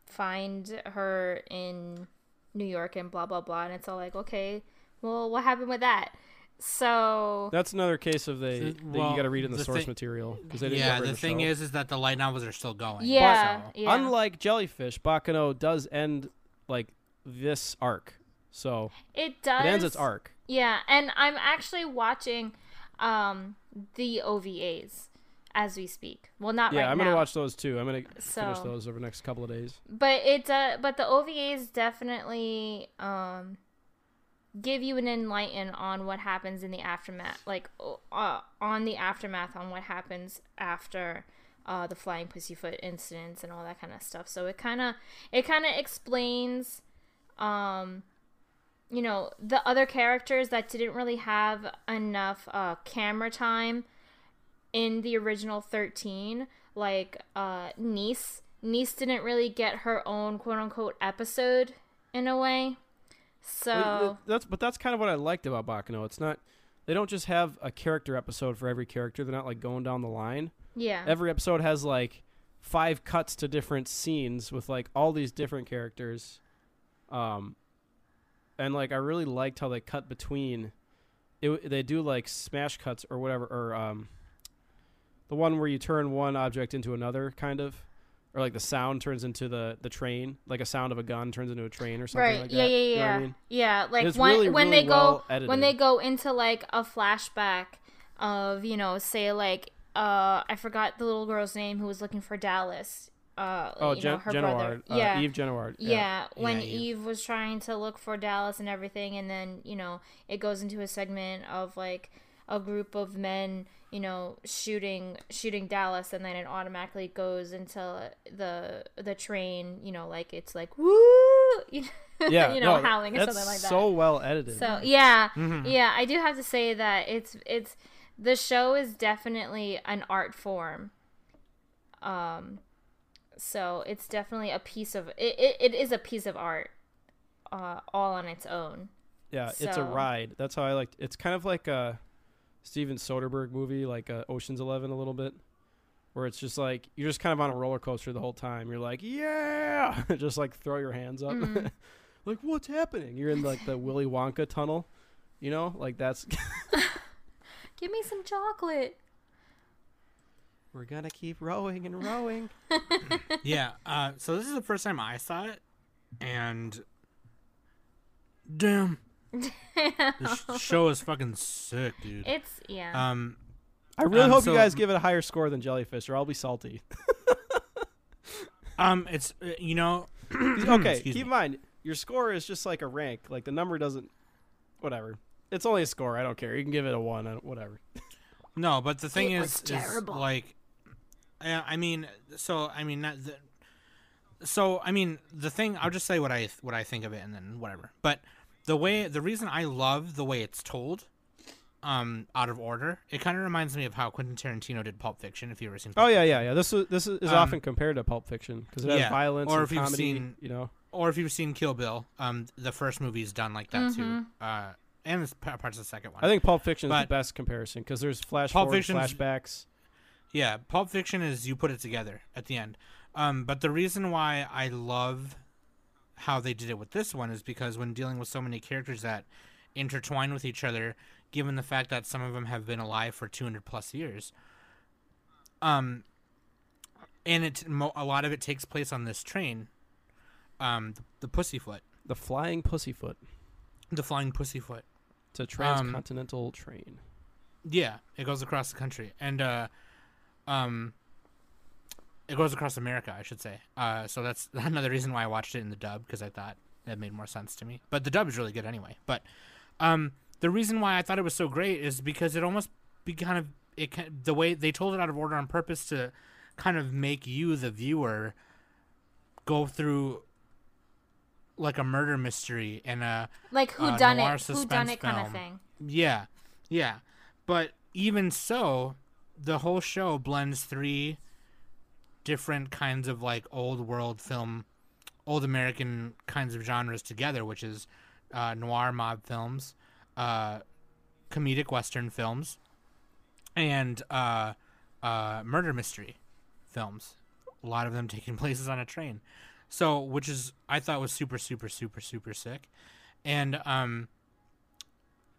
find her in New York and blah blah blah and it's all like okay well what happened with that so That's another case of they So- that well, you got to read in the, the source thing- material because they didn't Yeah, cover the the thing show. is, is that the light novels are still going. yeah, So- yeah. Unlike Jellyfish, Baccano does end like this arc. So it does it ends its arc. Yeah, and I'm actually watching um the OVAs as we speak. Well, not Yeah, right I'm gonna watch those too. I'm gonna finish those over the next couple of days. But it uh, but the OVAs definitely um give you an enlighten on what happens in the aftermath, like uh, on the aftermath on what happens after uh, the flying pussyfoot incidents and all that kind of stuff. So it kind of it kind of explains um you know, the other characters that didn't really have enough uh, camera time in the original 13, like uh, Niece. Niece didn't really get her own quote unquote episode in a way. So that's but that's kind of what I liked about Baccano. It's not they don't just have a character episode for every character. They're not like going down the line. yeah, Every episode has like five cuts to different scenes with like all these different characters. Um and like I really liked how they cut between it they do like smash cuts or whatever or um the one where you turn one object into another kind of or like the sound turns into the the train like a sound of a gun turns into a train or something right. like yeah, that. yeah, know yeah, I mean? yeah. Like when really, when really they go when they go into like a flashback of you know say like uh I forgot the little girl's name who was looking for Dallas. Uh, Oh, you Gen- know, her Genoard. brother. Uh, yeah, Eve Genoard. Yeah, when Yeah, Eve. Eve. was trying to look for Dallas and everything, and then you know it goes into a segment of like a group of men, you know, shooting shooting Dallas, and then it automatically goes into the the train, you know, like it's like woo, <laughs> you know, Yeah, you know no, howling or something like that. So well edited. So yeah, Mhm. yeah, I do have to say that it's it's the show is definitely an art form. Um, so it's definitely a piece of it. It, it is a piece of art, uh, all on its own. yeah, it's a ride. That's how I like. It's kind of like a Steven Soderbergh movie, like uh, Ocean's Eleven, a little bit, where it's just like you're just kind of on a roller coaster the whole time. You're like, yeah, <laughs> just like throw your hands up, Mhm. <laughs> like what's happening? You're in like the <laughs> Willy Wonka tunnel, you know, like that's Give me some chocolate. we're gonna keep rowing and rowing. yeah. Uh, so this is the first time I saw it, and damn, this <laughs> show is fucking sick, dude. it's yeah. Um, I really Um, hope so- you guys give it a higher score than Jellyfish, or I'll be salty. <laughs> um, it's uh, you know, <clears throat> <clears throat> okay, excuse keep in mind your score is just like a rank. Like the number doesn't, whatever. It's only a score. I don't care. You can give it a one. uh, Whatever. <laughs> No, but the thing It is, was is terrible. like, I, I mean, so I mean, not the, so I mean, the thing. I'll just say what I what I think of it, and then whatever. But the way, the reason I love the way it's told, um, out of order, it kind of reminds me of how Quentin Tarantino did Pulp Fiction. If you ever seen, Oh yeah, yeah, yeah. This is this is, is Um, often compared to Pulp Fiction because it has yeah, violence or and if you've comedy. seen- you know, or if you've seen Kill Bill, um, the first movie is done like that too, Mhm. uh, and it's parts of the second one. I think Pulp Fiction is the best comparison because there's flash Pulp forward, flashbacks. Yeah, Pulp Fiction is you put it together at the end. Um, but the reason why I love how they did it with this one is because when dealing with so many characters that intertwine with each other, given the fact that some of them have been alive for 200 plus years, um, and it a lot of it takes place on this train, um, the, the Pussyfoot, The Flying Pussyfoot. the Flying Pussyfoot. It's a Um, transcontinental train. Yeah, it goes across the country, and uh, um, it goes across America, I should say. Uh, so that's <laughs> another reason why I watched it in the dub because I thought that made more sense to me. But the dub is really good anyway. But um, the reason why I thought it was so great is because it almost be kind of it the way they told it out of order on purpose to kind of make you the viewer go through like a murder mystery and a like who uh, done it? Who done it? Kind of thing. yeah, yeah. But even so, the whole show blends three different kinds of like old world film, old American kinds of genres together, which is uh, noir mob films, uh, comedic western films, and uh, uh, murder mystery films. A lot of them <laughs> taking places on a train. So, which is I thought was super, super, super, super sick, and um,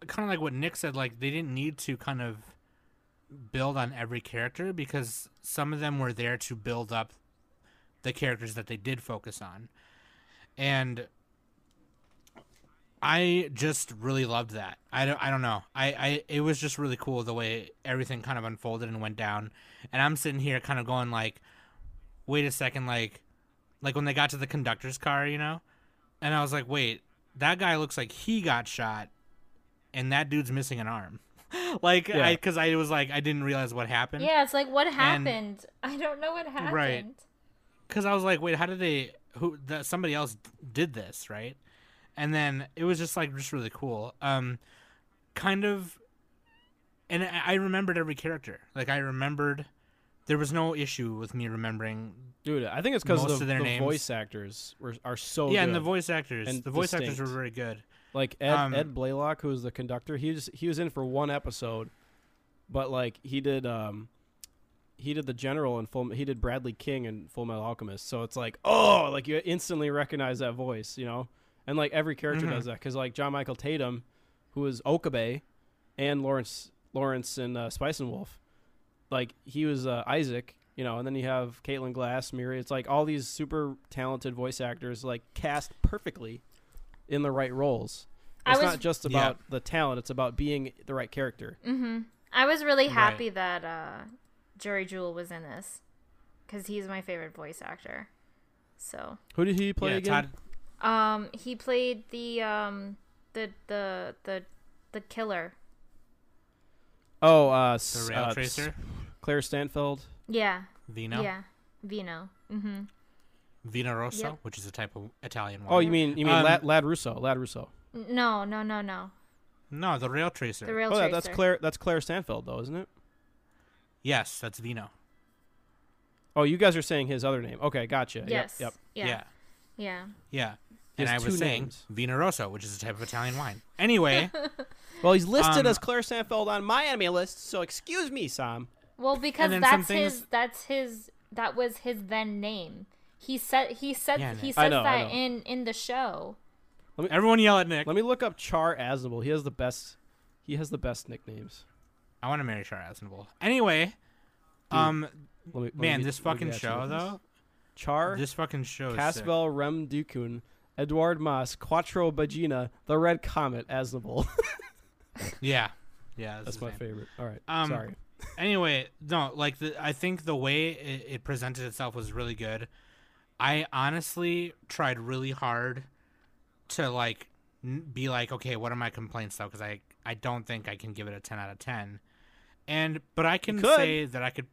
kind of like what Nick said, like they didn't need to kind of build on every character because some of them were there to build up the characters that they did focus on. And I just really loved that. I don't, I don't know. I, I it was just really cool the way everything kind of unfolded and went down. And I'm sitting here kind of going like wait a second like like when they got to the conductor's car, you know? And I was like, "Wait, that guy looks like he got shot and that dude's missing an arm." <laughs> like Yeah. I cuz I was like I didn't realize what happened. Yeah, it's like what happened? I don't know what happened. Right. because I was like, wait, how did they? Who? That somebody else did this, right? and then it was just like just really cool. Um, kind of, and I I remembered every character. Like I remembered, there was no issue with me remembering. Dude, I think it's because Most the, of their the names- voice actors were are so yeah, good. and the voice actors, and the voice actors were very good. Like Ed Um, Ed Blaylock, who was the conductor, he was he was in for one episode, but like he did um he did the general and full he did Bradley King in Full Metal Alchemist. So it's like oh like you instantly recognize that voice, you know, and like every character Mhm. does that because like John Michael Tatum, who is Okabe, and Lawrence Lawrence and uh, Spice and Wolf, like he was uh, Isaac. You know, and then you have Caitlin Glass, Miri. It's like all these super talented voice actors, like cast perfectly in the right roles. It's was- not just Yeah. about the talent; it's about being the right character. Mm-hmm. I was really Right. happy that uh, Jerry Jewell was in this because he's my favorite voice actor. So, Who did he play yeah, again? Todd, um, he played the um, the the the the killer. Oh, uh, the s- rail uh, tracer, Claire Stanfield. Yeah, Vino, yeah, Vino. Mm-hmm. Vino Rosso, Yep. which is a type of Italian wine. Oh, you mean you mean Um, Lad, Lad Russo? Lad Russo. No, no, no, no. no, the rail tracer. The real Oh, tracer. that's Claire. That's Claire Stanfield, though, isn't it? yes, that's Vino. Oh, you guys are saying his other name. Okay, gotcha. Yep, Yes. Yep. Yeah. yeah. Yeah. Yeah. And I was saying names. Vino Rosso, which is a type of Italian wine. Anyway, <laughs> Well, he's listed Um, as Claire Stanfield on my enemy list, so excuse me, Sam. Well, because that's things- his. That's his. That was his then name. He said. He said. Yeah, he Nick. says I know, that in in the show. Let me, everyone yell at Nick. Let me look up Char Aznable. He has the best. He has the best nicknames. I want to marry Char Aznable. Anyway, Dude, um, Let me, let man, get- this fucking show though, Char, this fucking show is sick. Casval Rem Deikun, Edward Mas, Quattro Bajeena, the Red Comet, Aznable. <laughs> Yeah, yeah, that's, That's my name. favorite. All right. Um, Sorry. Anyway, no, like the, I think the way it, it presented itself was really good. I honestly tried really hard to like n- be like, okay, what are my complaints though? Because I I don't think I can give it a ten out of ten, and but I can say that I could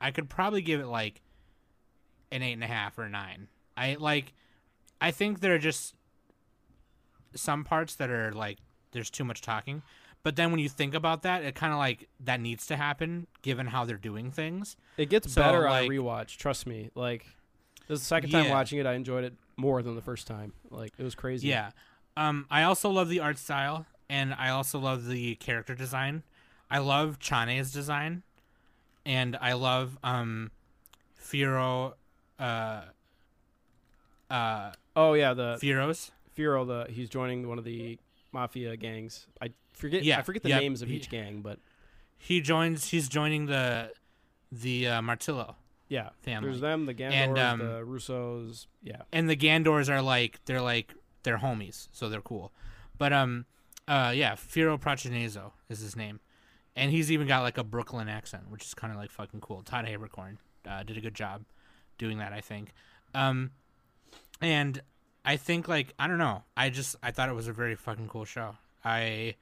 I could probably give it like an eight and a half or a nine. I like I think there are just some parts that are like there's too much talking. But then when you think about that, it kind of like that needs to happen given how they're doing things. It gets so, better like- on rewatch. Trust me. Like this is the second time Yeah. watching it. I enjoyed it more than the first time. Like it was crazy. Yeah. Um, I also love the art style, and I also love the character design. I love Chane's design, and I love um, Firo, uh, uh, Oh yeah, the Firo's. Firo. The he's joining one of the mafia gangs. I forget. Yeah, I forget the yep, names of he- each gang, but He joins. He's joining the the uh, Martillo, yeah. Family. There's them, the Gandors, And, um, the Russos. Yeah. and the Gandors are like they're like they're homies, so they're cool. But um, uh, yeah, Firo Prochainezo is his name, and he's even got like a Brooklyn accent, which is kind of like fucking cool. Todd Haberkorn uh, did a good job doing that, I think. Um, and I think like I don't know, I just I thought it was a very fucking cool show. I,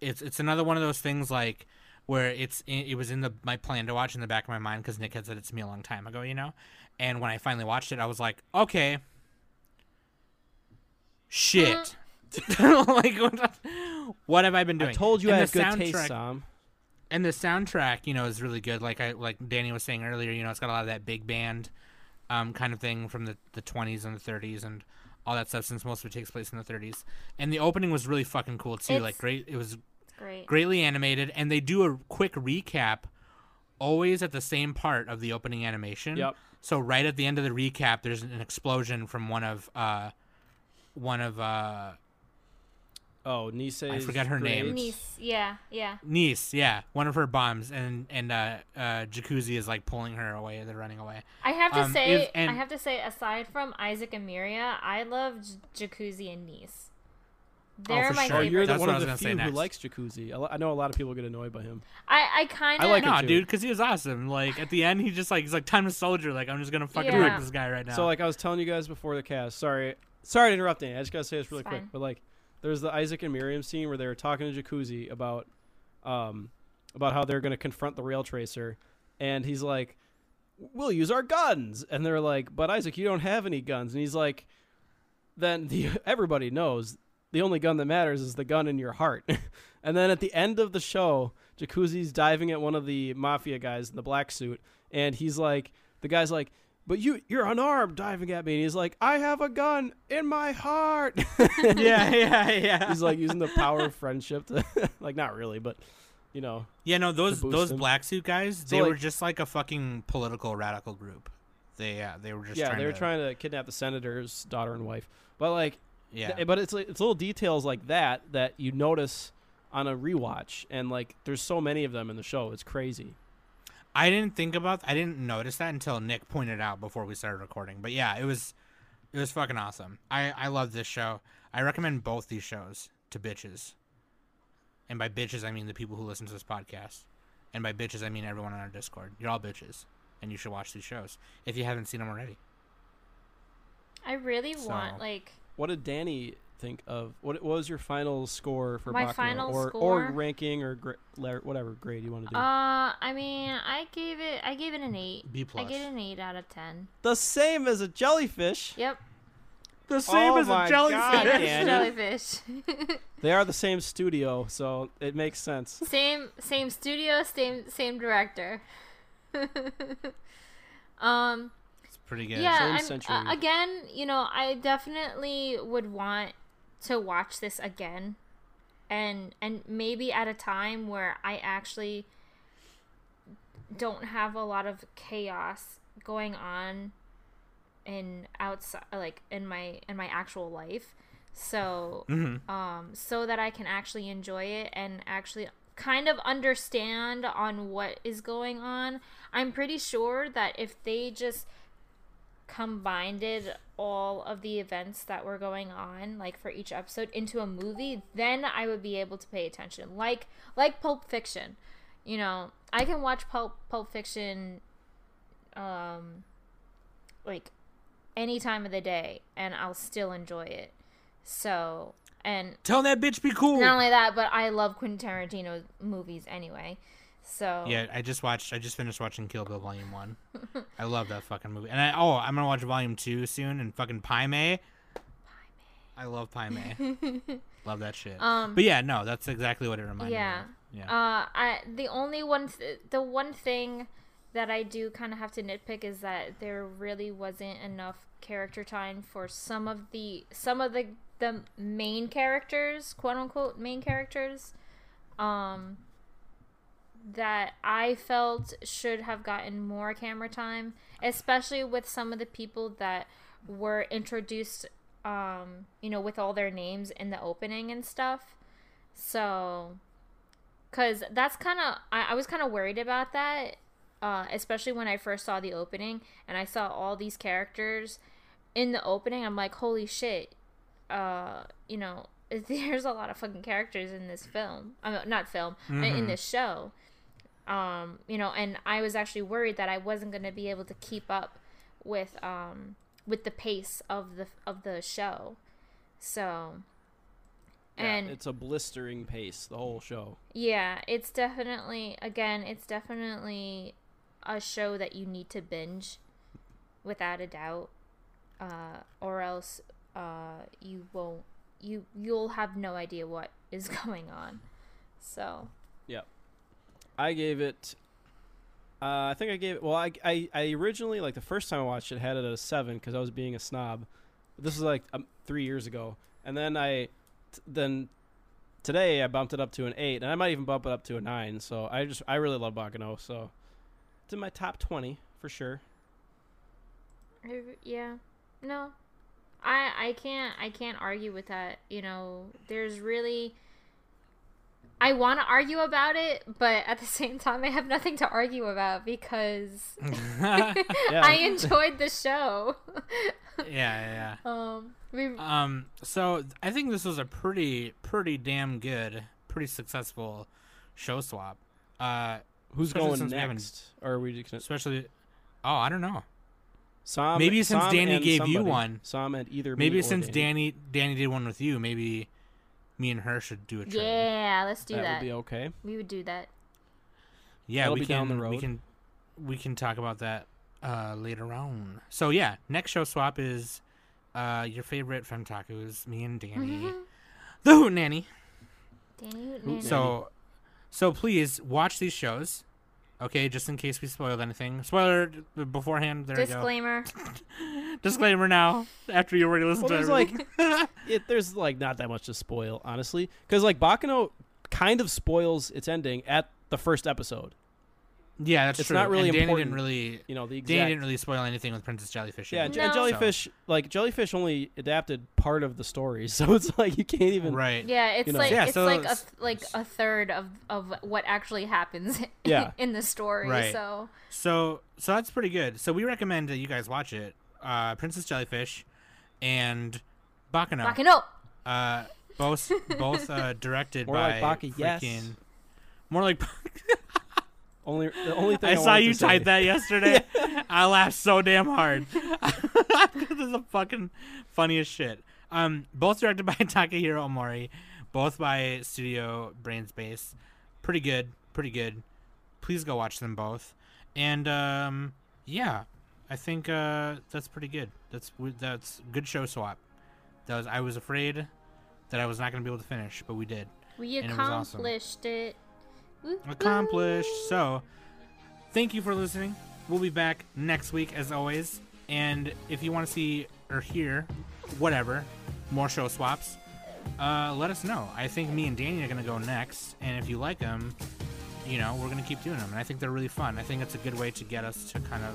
it's it's another one of those things like where it's in, it was in the my plan to watch in the back of my mind because Nick had said it to me a long time ago, you know. And when I finally watched it, I was like, okay, shit. <laughs> like what, what have I been doing? I told you And I the had good taste, soundtrack- Sam. and the soundtrack, you know, is really good. Like I like Danny was saying earlier, you know, it's got a lot of that big band um, kind of thing from the the twenties and the thirties and all that stuff. Since most of it takes place in the thirties, and the opening was really fucking cool too. It's- like great, it was It's great. greatly animated, and they do a quick recap always at the same part of the opening animation. Yep. So right at the end of the recap, there's an explosion from one of uh, one of uh, Oh, Nisei's I forget her name. grades. Niece. Yeah. Yeah. niece, yeah, one of her bombs, and and uh, uh, Jacuzzi is like pulling her away. They're running away. I have to Um, say, is- and- I have to say, aside from Isaac and Miria, I love Jacuzzi and Niece. They're Oh, for my sure. Oh, favorite. you're the That's one of the few who likes likes Jacuzzi. I, I know a lot of people get annoyed by him. I, I kind of. I like him too. dude, because he was awesome. Like at the end, he just like he's like time to soldier. Like I'm just gonna fucking Yeah. wreck this guy right now. So like I was telling you guys before the cast. Sorry, sorry to interrupt, Danny. I just gotta say this really It's quick. fine. But like, there's the Isaac and Miriam scene where they were talking to Jacuzzi about, um, about how they're gonna confront the rail tracer, and he's like, "We'll use our guns," and they're like, "But Isaac, you don't have any guns," and he's like. then the <laughs> everybody knows the only gun that matters is the gun in your heart. <laughs> and then at the end of the show, Jacuzzi's diving at one of the mafia guys in the black suit, and he's like, the guy's like, "But you, you're unarmed, diving at me." And he's like, "I have a gun in my heart." <laughs> yeah, yeah, yeah. he's like using the power of friendship to, <laughs> like, not really, but you know, yeah, no, those those him. black suit guys, So, they were just like a fucking political radical group. They yeah, they were just yeah, they were to, trying to kidnap the senator's daughter and wife. But like, yeah. Th- but it's it's little details like that that you notice on a rewatch, and like there's so many of them in the show. It's crazy. I didn't think about I didn't notice that until Nick pointed out before we started recording. But yeah, it was it was fucking awesome. I I love this show. I recommend both these shows to bitches. And by bitches I mean the people who listen to this podcast. And by bitches I mean everyone on our Discord. You're all bitches and you should watch these shows if you haven't seen them already. I really So- want like What did Danny think of? What, what was your final score for My Baccano? final or score? or ranking or gra- whatever grade you want to do? uh I mean I gave it I gave it an eight. B I plus. gave it an eight out of ten. the same as a jellyfish. Yep. The same Oh as a jellyfish. God, Same as Danny. jellyfish. <laughs> They are the same studio, so it makes sense. same same studio, same same director. <laughs> um It's pretty good. yeah, Same uh, again, you know, I definitely would want to watch this again, and and maybe at a time where I actually don't have a lot of chaos going on in outside, like in my in my actual life. So Mhm. um, so that I can actually enjoy it and actually kind of understand on what is going on. I'm pretty sure that if they just combined all of the events that were going on like for each episode into a movie then i would be able to pay attention. Like like pulp fiction. You know i can watch pulp pulp fiction um like any time of the day and i'll still enjoy it. So and Tell that bitch be cool. not only that but i love quentin tarantino's movies anyway so Yeah, I just watched. I just finished watching Kill Bill Volume One. <laughs> I love that fucking movie, and I oh, I'm gonna watch Volume Two soon. And fucking Pai Mei. I love Pai Mei. <laughs> love that shit. Um, but yeah, no, that's exactly what it reminded yeah. me. of. Yeah. Uh, I the only one th- the one thing that I do kind of have to nitpick is that there really wasn't enough character time for some of the some of the the main characters, quote unquote main characters, um, that I felt should have gotten more camera time, especially with some of the people that were introduced, um, you know, with all their names in the opening and stuff. So, because that's kind of, I, I was kind of worried about that, uh, especially when I first saw the opening and I saw all these characters in the opening. I'm like, holy shit, uh, you know, <laughs> there's a lot of fucking characters in this film. I mean, not film, in- in Mhm. this show. Um, you know, and I was actually worried that I wasn't going to be able to keep up with um with the pace of the of the show. So, Yeah, and it's a blistering pace the whole show. yeah, it's definitely again, it's definitely a show that you need to binge without a doubt. Uh, or else uh, you won't you you'll have no idea what is <laughs> going on. So, I gave it. Uh, I think I gave it. Well, I, I, I originally like the first time I watched it had it at a seven because I was being a snob. This was like um, three years ago, and then I, t- then today I bumped it up to an eight, and I might even bump it up to a nine. So I just I really love Baccano, so it's in my top twenty for sure. Yeah. No. I I can't I can't argue with that. You know, there's really I want to argue about it, but at the <laughs> same time I have nothing to argue about because <laughs> <laughs> I enjoyed the show. yeah, yeah. um we. Um, so I think this was a pretty, pretty damn good, pretty successful show swap. Uh, Who's especially going since we haven't- next? Or are we just gonna, especially, oh, I don't know. Sam? Maybe since Sam Danny and gave you somebody. one. Sam and either me Maybe or since Danny. Danny, Danny did one with you, maybe me and her should do a trade. Yeah, let's do that, that. would be okay. We would do that. Yeah, That'll we can. down the We can. We can talk about that uh, later on. So yeah, next show swap is uh, your favorite from femtakus, me and Danny, Mm-hmm. the Hoot Nanny. Danny Hoot Hoot Nanny. So, so please watch these shows. Okay, just in case we spoiled anything. Spoiler beforehand. There Disclaimer. you go. <laughs> Disclaimer now. After you already listened Well, to there's everything. like, <laughs> it, there's like not that much to spoil, honestly, because like Baccano kind of spoils its ending at the first episode. Yeah, that's it's true. not really and Dannie important. didn't really. You know the exact. Dannie didn't really spoil anything with Princess Jellyfish. yeah, either. J- and No. jellyfish like jellyfish only adapted part of the story, <laughs> so it's like you can't even. right. Yeah, it's You know. like Yeah, it's so like a it's- th- like a third of of what actually happens <laughs> Yeah. in the story. Right. So So so that's pretty good. So we recommend that you guys watch it. Uh, Princess Jellyfish and Baccano. Baccano. Uh, both both uh, <laughs> directed More by like Baka, yes. More like Only the only thing I, I saw you to say- type that yesterday. <laughs> I laughed so damn hard. <laughs> this is the fucking funniest shit. Um, both directed by <laughs> Takahiro Omori, both by Studio Brain's Base. Pretty good, pretty good. Please go watch them both. And um, yeah, I think uh, that's pretty good. That's that's good show swap. That was I was afraid that I was not going to be able to finish, but we did We And it was awesome. accomplished it. Accomplished. So, thank you for listening. We'll be back next week as always. And if you want to see or hear whatever more show swaps, uh, let us know. I think me and Dannie are gonna go next, and if you like them, you know we're gonna keep doing them. And I think they're really fun. I think it's a good way to get us to kind of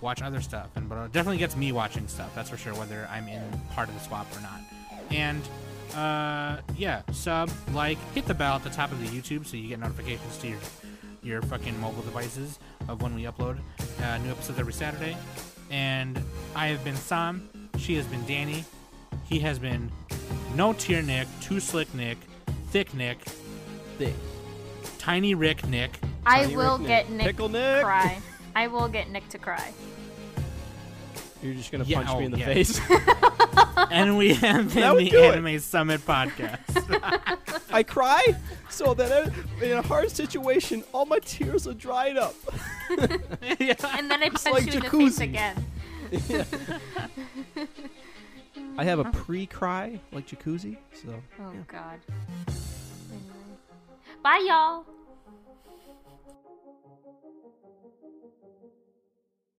watch other stuff, and but it definitely gets me watching stuff. That's for sure, whether I'm in part of the swap or not. And uh, yeah, sub, like, hit the bell at the top of the YouTube so you get notifications to your your fucking mobile devices of when we upload uh, new episodes every Saturday. And I have been Sam. She has been Dannie. He has been No Tier Nick, Too Slick Nick, Thick Nick, Thick. Tiny Rick Nick. I Tiny will Rick get Nick. Nick Pickle to Nick. cry. <laughs> I will get Nick to cry. You're just gonna Yeah, punch oh, me in the oh, yeah. face. <laughs> and we have been the do it. Anime Summit podcast. <laughs> I cry so that in a hard situation, all my tears are dried up. <laughs> yeah. And then I punch like you in the face jacuzzi. again. I have a pre-cry like jacuzzi, so Oh God. Anyway. Bye, y'all.